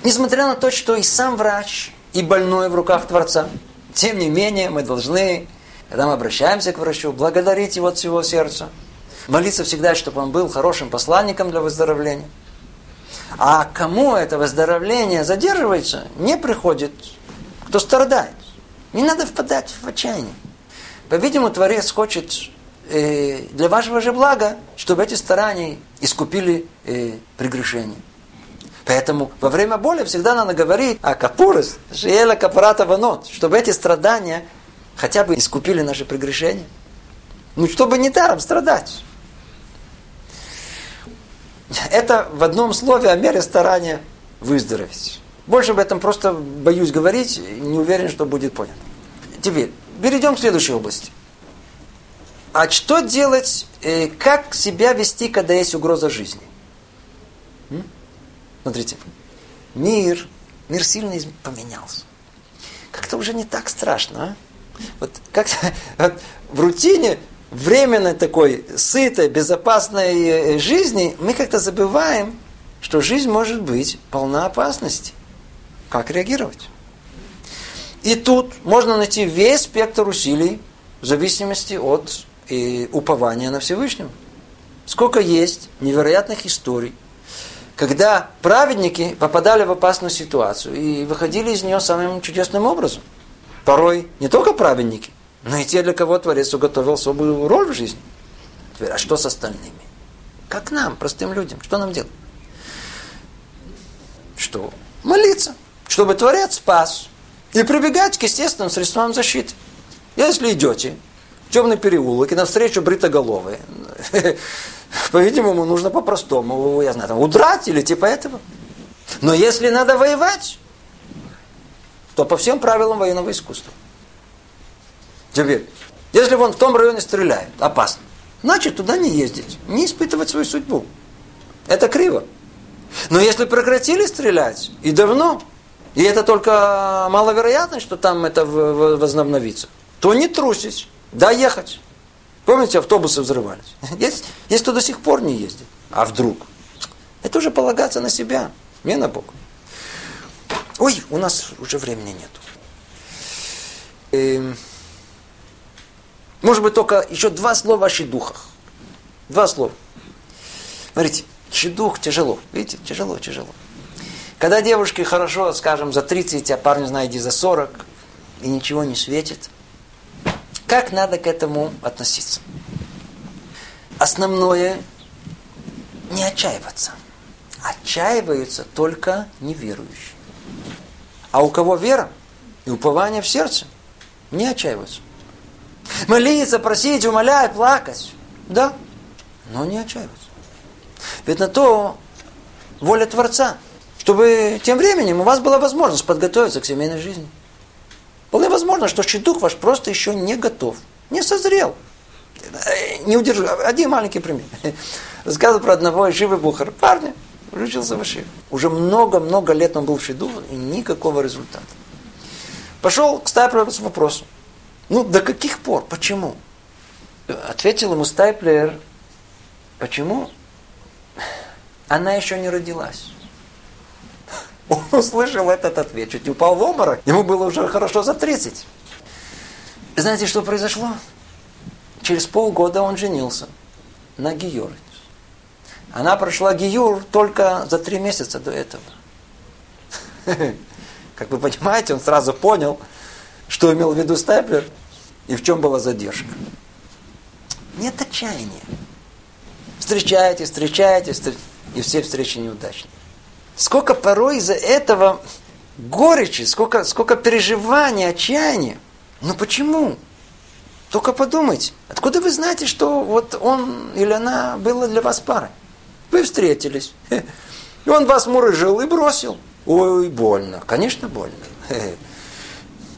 Несмотря на то, что и сам врач, и больной в руках Творца, тем не менее мы должны когда мы обращаемся к врачу, благодарить его от всего сердца. Молиться всегда, чтобы он был хорошим посланником для выздоровления. А кому это выздоровление задерживается, не приходит, кто страдает. Не надо впадать в отчаяние. По-видимому, Творец хочет э, для вашего же блага, чтобы эти старания искупили э, прегрешение. Поэтому во время боли всегда надо говорить о капурос, жиэла капарата ванот, чтобы эти страдания хотя бы искупили наши прегрешения. Ну, чтобы не даром страдать. Это в одном слове о мере старания выздороветь. Больше об этом просто боюсь говорить, не уверен, что будет понято. Теперь, перейдем к следующей области. А что делать, э, как себя вести, когда есть угроза жизни? Смотрите, мир, мир сильно поменялся. Как-то уже не так страшно, а? Вот как-то вот, в рутине временной такой сытой, безопасной э, жизни мы как-то забываем, что жизнь может быть полна опасности. Как реагировать? И тут можно найти весь спектр усилий в зависимости от и, э, упования на Всевышнего. Сколько есть невероятных историй, когда праведники попадали в опасную ситуацию и выходили из нее самым чудесным образом. Порой не только праведники, но и те, для кого Творец уготовил особую роль в жизни. Теперь, а что с остальными? Как нам, простым людям, что нам делать? Что? Молиться, чтобы Творец спас. И прибегать к естественным средствам защиты. Если идете в темный переулок и навстречу бритоголовые, по-видимому, нужно по-простому, я знаю, там, удрать или типа этого. Но если надо воевать, то по всем правилам военного искусства. Теперь, если вон в том районе стреляют, опасно, значит туда не ездить, не испытывать свою судьбу. Это криво. Но если прекратили стрелять, и давно, и это только маловероятно, что там это возобновится, то не трусить, да ехать. Помните, автобусы взрывались? Есть, есть кто до сих пор не ездит. А вдруг? Это уже полагаться на себя, не на Бога. Ой, у нас уже времени нету. Эм, может быть, только еще два слова о щедухах. Два слова. Смотрите, щедух тяжело. Видите, тяжело, тяжело. Когда девушке хорошо, скажем, за 30, а парню, знаете, за 40, и ничего не светит, как надо к этому относиться? Основное – не отчаиваться. Отчаиваются только неверующие. А у кого вера и упование в сердце, не отчаиваются. Молиться, просить, умолять, плакать. Да, но не отчаиваться. Ведь на то воля Творца, чтобы тем временем у вас была возможность подготовиться к семейной жизни. Вполне возможно, что щитух ваш просто еще не готов, не созрел. Не удержу. Один маленький пример. Рассказывал про одного Ишивы Бухара. Парня, учился в Ишиве. Уже много-много лет он был в Шиду, и никакого результата. Пошел к Стайплеру с вопросом. Ну, до каких пор? Почему? Ответил ему Стайплер, почему? Она еще не родилась. Он услышал этот ответ, чуть не упал в обморок. Ему было уже хорошо за 30. Знаете, что произошло? Через полгода он женился на Гиюре. Она прошла Гиюр только за три месяца до этого. Как вы понимаете, он сразу понял, что имел в виду Стайплер и в чем была задержка. Нет отчаяния. Встречаете, встречаете, и все встречи неудачные. Сколько порой из-за этого горечи, сколько, сколько переживаний, отчаяния. Но почему? Только подумайте, откуда вы знаете, что вот он или она была для вас парой? Вы встретились, и он вас мурыжил и бросил. Ой, больно, конечно, больно.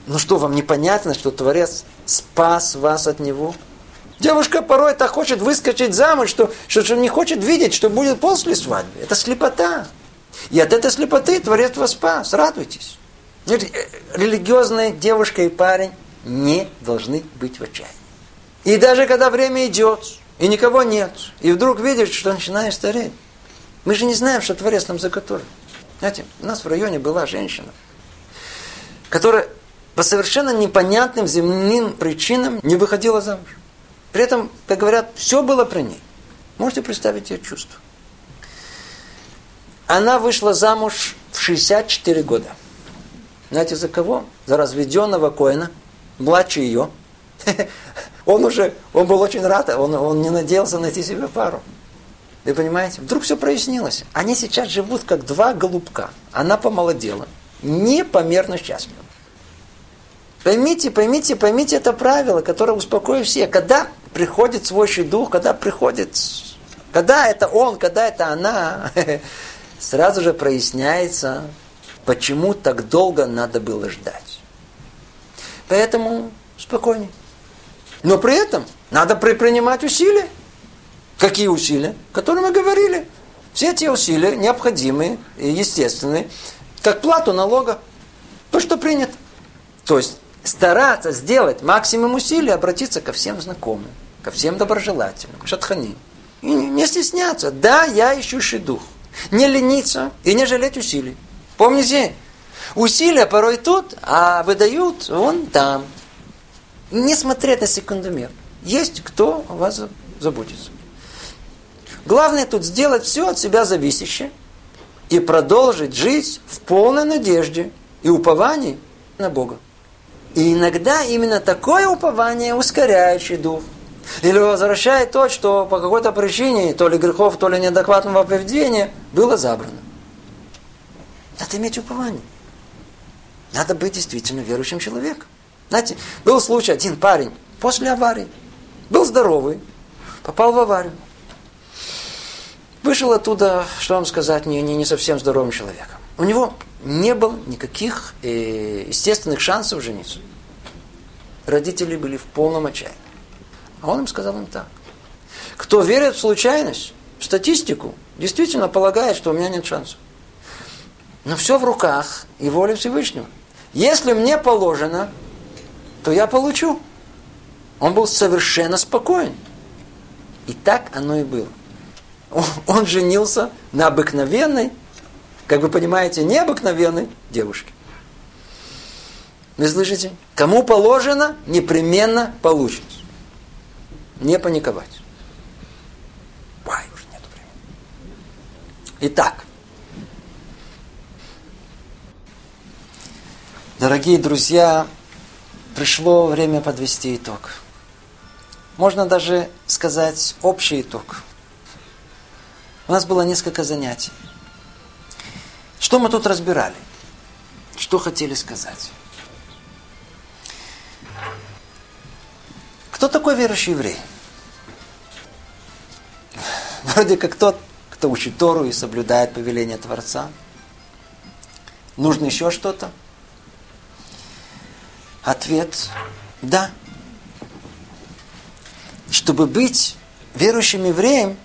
Ну что, вам непонятно, что Творец спас вас от него? Девушка порой так хочет выскочить замуж, что, что, что не хочет видеть, что будет после свадьбы. Это слепота. И от этой слепоты Творец вас спас. Радуйтесь. Э, религиозная девушка и парень не должны быть в отчаянии. И даже когда время идет, и никого нет, и вдруг видишь, что начинаешь стареть, мы же не знаем, что Творец нам заготовил. Знаете, у нас в районе была женщина, которая по совершенно непонятным земным причинам не выходила замуж. При этом, как говорят, все было при ней. Можете представить ее чувство. Она вышла замуж в 64 года. Знаете, за кого? За разведенного Коина, младше ее. Он уже, он был очень рад, он, он не надеялся найти себе пару. Вы понимаете? Вдруг все прояснилось. Они сейчас живут как два голубка. Она помолодела. Непомерно счастлива. Поймите, поймите, поймите это правило, которое успокоит всех. Когда приходит свой дух, когда приходит, когда это он, когда это она, сразу же проясняется, почему так долго надо было ждать. Поэтому спокойнее. Но при этом надо предпринимать усилия. Какие усилия? Которые мы говорили. Все те усилия необходимые и естественные, как плату налога. То, что принято. То есть стараться сделать максимум усилий, обратиться ко всем знакомым, ко всем доброжелателям, к шатхани. И не стесняться. Да, я ищущий дух. Не лениться и не жалеть усилий. Помните, усилия порой тут, а выдают вон там. Не смотреть на секундомер. Есть кто о вас заботится. Главное тут сделать все от себя зависящее и продолжить жить в полной надежде и уповании на Бога. И иногда именно такое упование ускоряющий дух. Или возвращает то, что по какой-то причине, то ли грехов, то ли неадекватного поведения, было забрано. Надо иметь упование. Надо быть действительно верующим человеком. Знаете, был случай, один парень после аварии, был здоровый, попал в аварию. Вышел оттуда, что вам сказать, не, не, не совсем здоровым человеком. У него не было никаких э, естественных шансов жениться. Родители были в полном отчаянии. А он им сказал им так. Кто верит в случайность, в статистику, действительно полагает, что у меня нет шансов. Но все в руках и воля Всевышнего. Если мне положено, то я получу. Он был совершенно спокоен. И так оно и было. Он женился на обыкновенной, как вы понимаете, необыкновенной девушке. Вы слышите? Кому положено, непременно получит. Не паниковать. Ай, уже нет времени. Итак. Дорогие друзья, пришло время подвести итог. Можно даже сказать общий итог. У нас было несколько занятий. Что мы тут разбирали? Что хотели сказать? Кто такой верующий еврей? Вроде как тот, кто учит Тору и соблюдает повеление Творца. Нужно еще что-то? Ответ – да. Чтобы быть верующим евреем,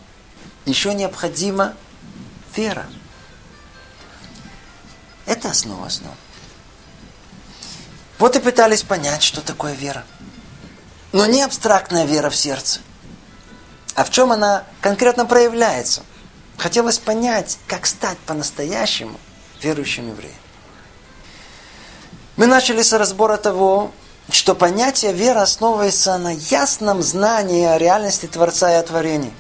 еще необходима вера. Это основа основ. Вот и пытались понять, что такое вера. Но не абстрактная вера в сердце. А в чем она конкретно проявляется? Хотелось понять, как стать по-настоящему верующим евреем. Мы начали с разбора того, что понятие веры основывается на ясном знании о реальности Творца и о творении.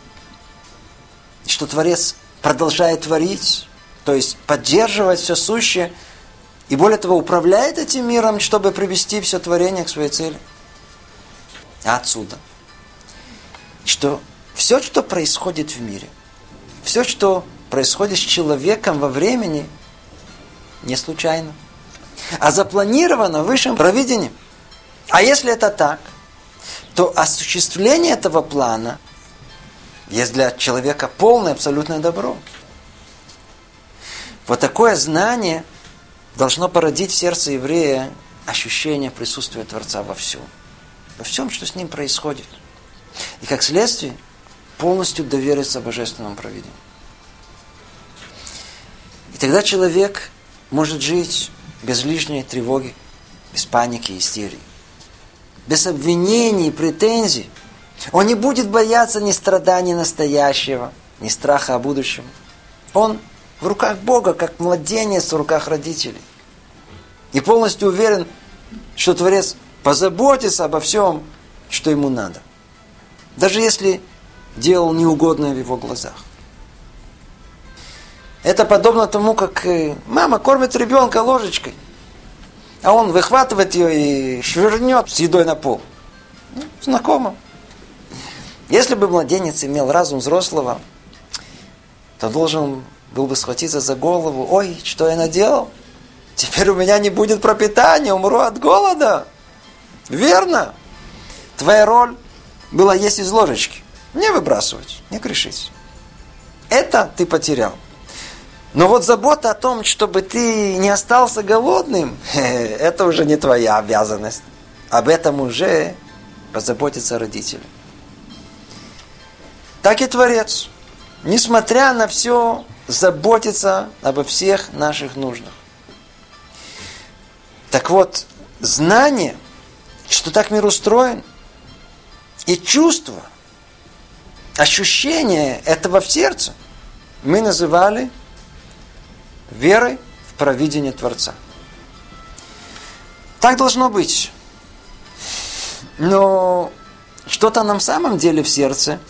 Что Творец продолжает творить, то есть поддерживать все сущее, и более того, управляет этим миром, чтобы привести все творение к своей цели – а отсюда, что все, что происходит в мире, все, что происходит с человеком во времени, не случайно, а запланировано высшим провидением. А если это так, то осуществление этого плана есть для человека полное абсолютное добро. Вот такое знание должно породить в сердце еврея ощущение присутствия Творца во всем во всем, что с ним происходит. И как следствие, полностью довериться божественному провидению. И тогда человек может жить без лишней тревоги, без паники и истерии, без обвинений и претензий. Он не будет бояться ни страданий настоящего, ни страха о будущем. Он в руках Бога, как младенец в руках родителей. И полностью уверен, что Творец позаботиться обо всем, что ему надо. Даже если делал неугодное в его глазах. Это подобно тому, как э, мама кормит ребенка ложечкой, а он выхватывает ее и швырнет с едой на пол. Ну, знакомо. Если бы младенец имел разум взрослого, то должен был бы схватиться за голову. Ой, что я наделал? Теперь у меня не будет пропитания, умру от голода. Верно? Твоя роль была есть из ложечки. Не выбрасывать, не грешить. Это ты потерял. Но вот забота о том, чтобы ты не остался голодным, это уже не твоя обязанность. Об этом уже позаботятся родители. Так и Творец, несмотря на все, заботится обо всех наших нуждах. Так вот, знание, что так мир устроен, и чувство, ощущение этого в сердце мы называли верой в провидение Творца. Так должно быть. Но что-то на самом деле в сердце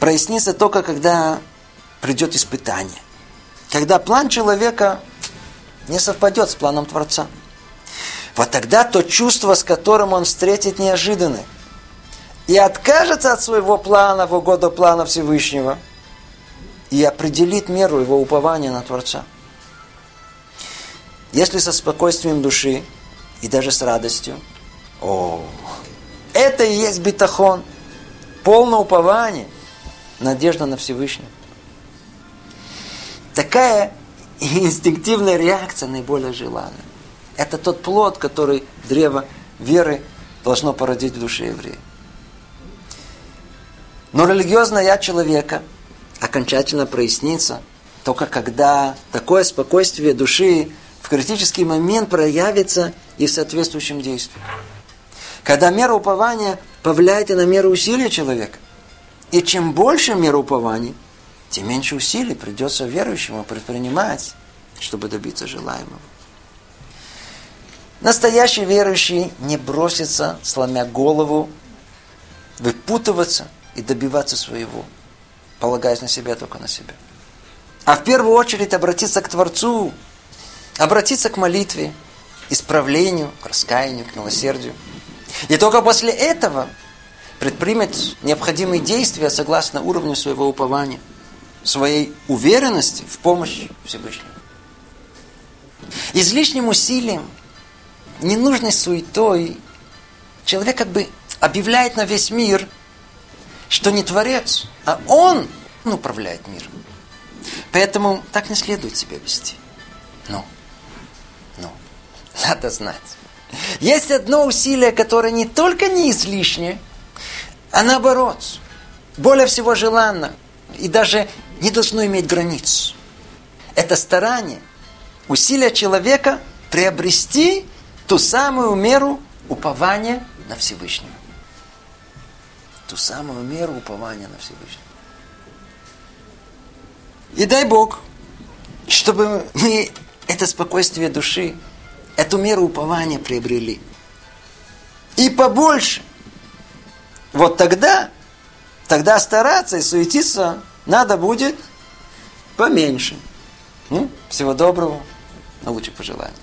прояснится только когда придет испытание. Когда план человека не совпадет с планом Творца. Вот тогда то чувство, с которым он встретит неожиданное, и откажется от своего плана в угоду плана Всевышнего, и определит меру его упования на Творца. Если со спокойствием души и даже с радостью, о, это и есть битахон, полное упование, надежда на Всевышнего. Такая инстинктивная реакция наиболее желанная. Это тот плод, который древо веры должно породить в душе еврея. Но религиозное я человека окончательно прояснится только когда такое спокойствие души в критический момент проявится и в соответствующем действии. Когда мера упования повлияет и на меру усилия человека. И чем больше мера упования – тем меньше усилий придется верующему предпринимать, чтобы добиться желаемого. Настоящий верующий не бросится, сломя голову, выпутываться и добиваться своего, полагаясь на себя, только на себя. А в первую очередь обратиться к Творцу, обратиться к молитве, исправлению, к раскаянию, к милосердию. И только после этого предпримет необходимые действия согласно уровню своего упования – своей уверенности в помощь Всевышнему. Излишним усилием, ненужной суетой человек как бы объявляет на весь мир, что не Творец, а Он управляет миром. Поэтому так не следует себя вести. Но, но, надо знать. Есть одно усилие, которое не только не излишнее, а наоборот, более всего желанно и даже не должно иметь границ. Это старание, усилие человека приобрести ту самую меру упования на Всевышнего. Ту самую меру упования на Всевышнего. И дай Бог, чтобы мы это спокойствие души, эту меру упования приобрели. И побольше. Вот тогда, тогда стараться и суетиться надо будет поменьше. Ну, всего доброго, на лучших пожеланий.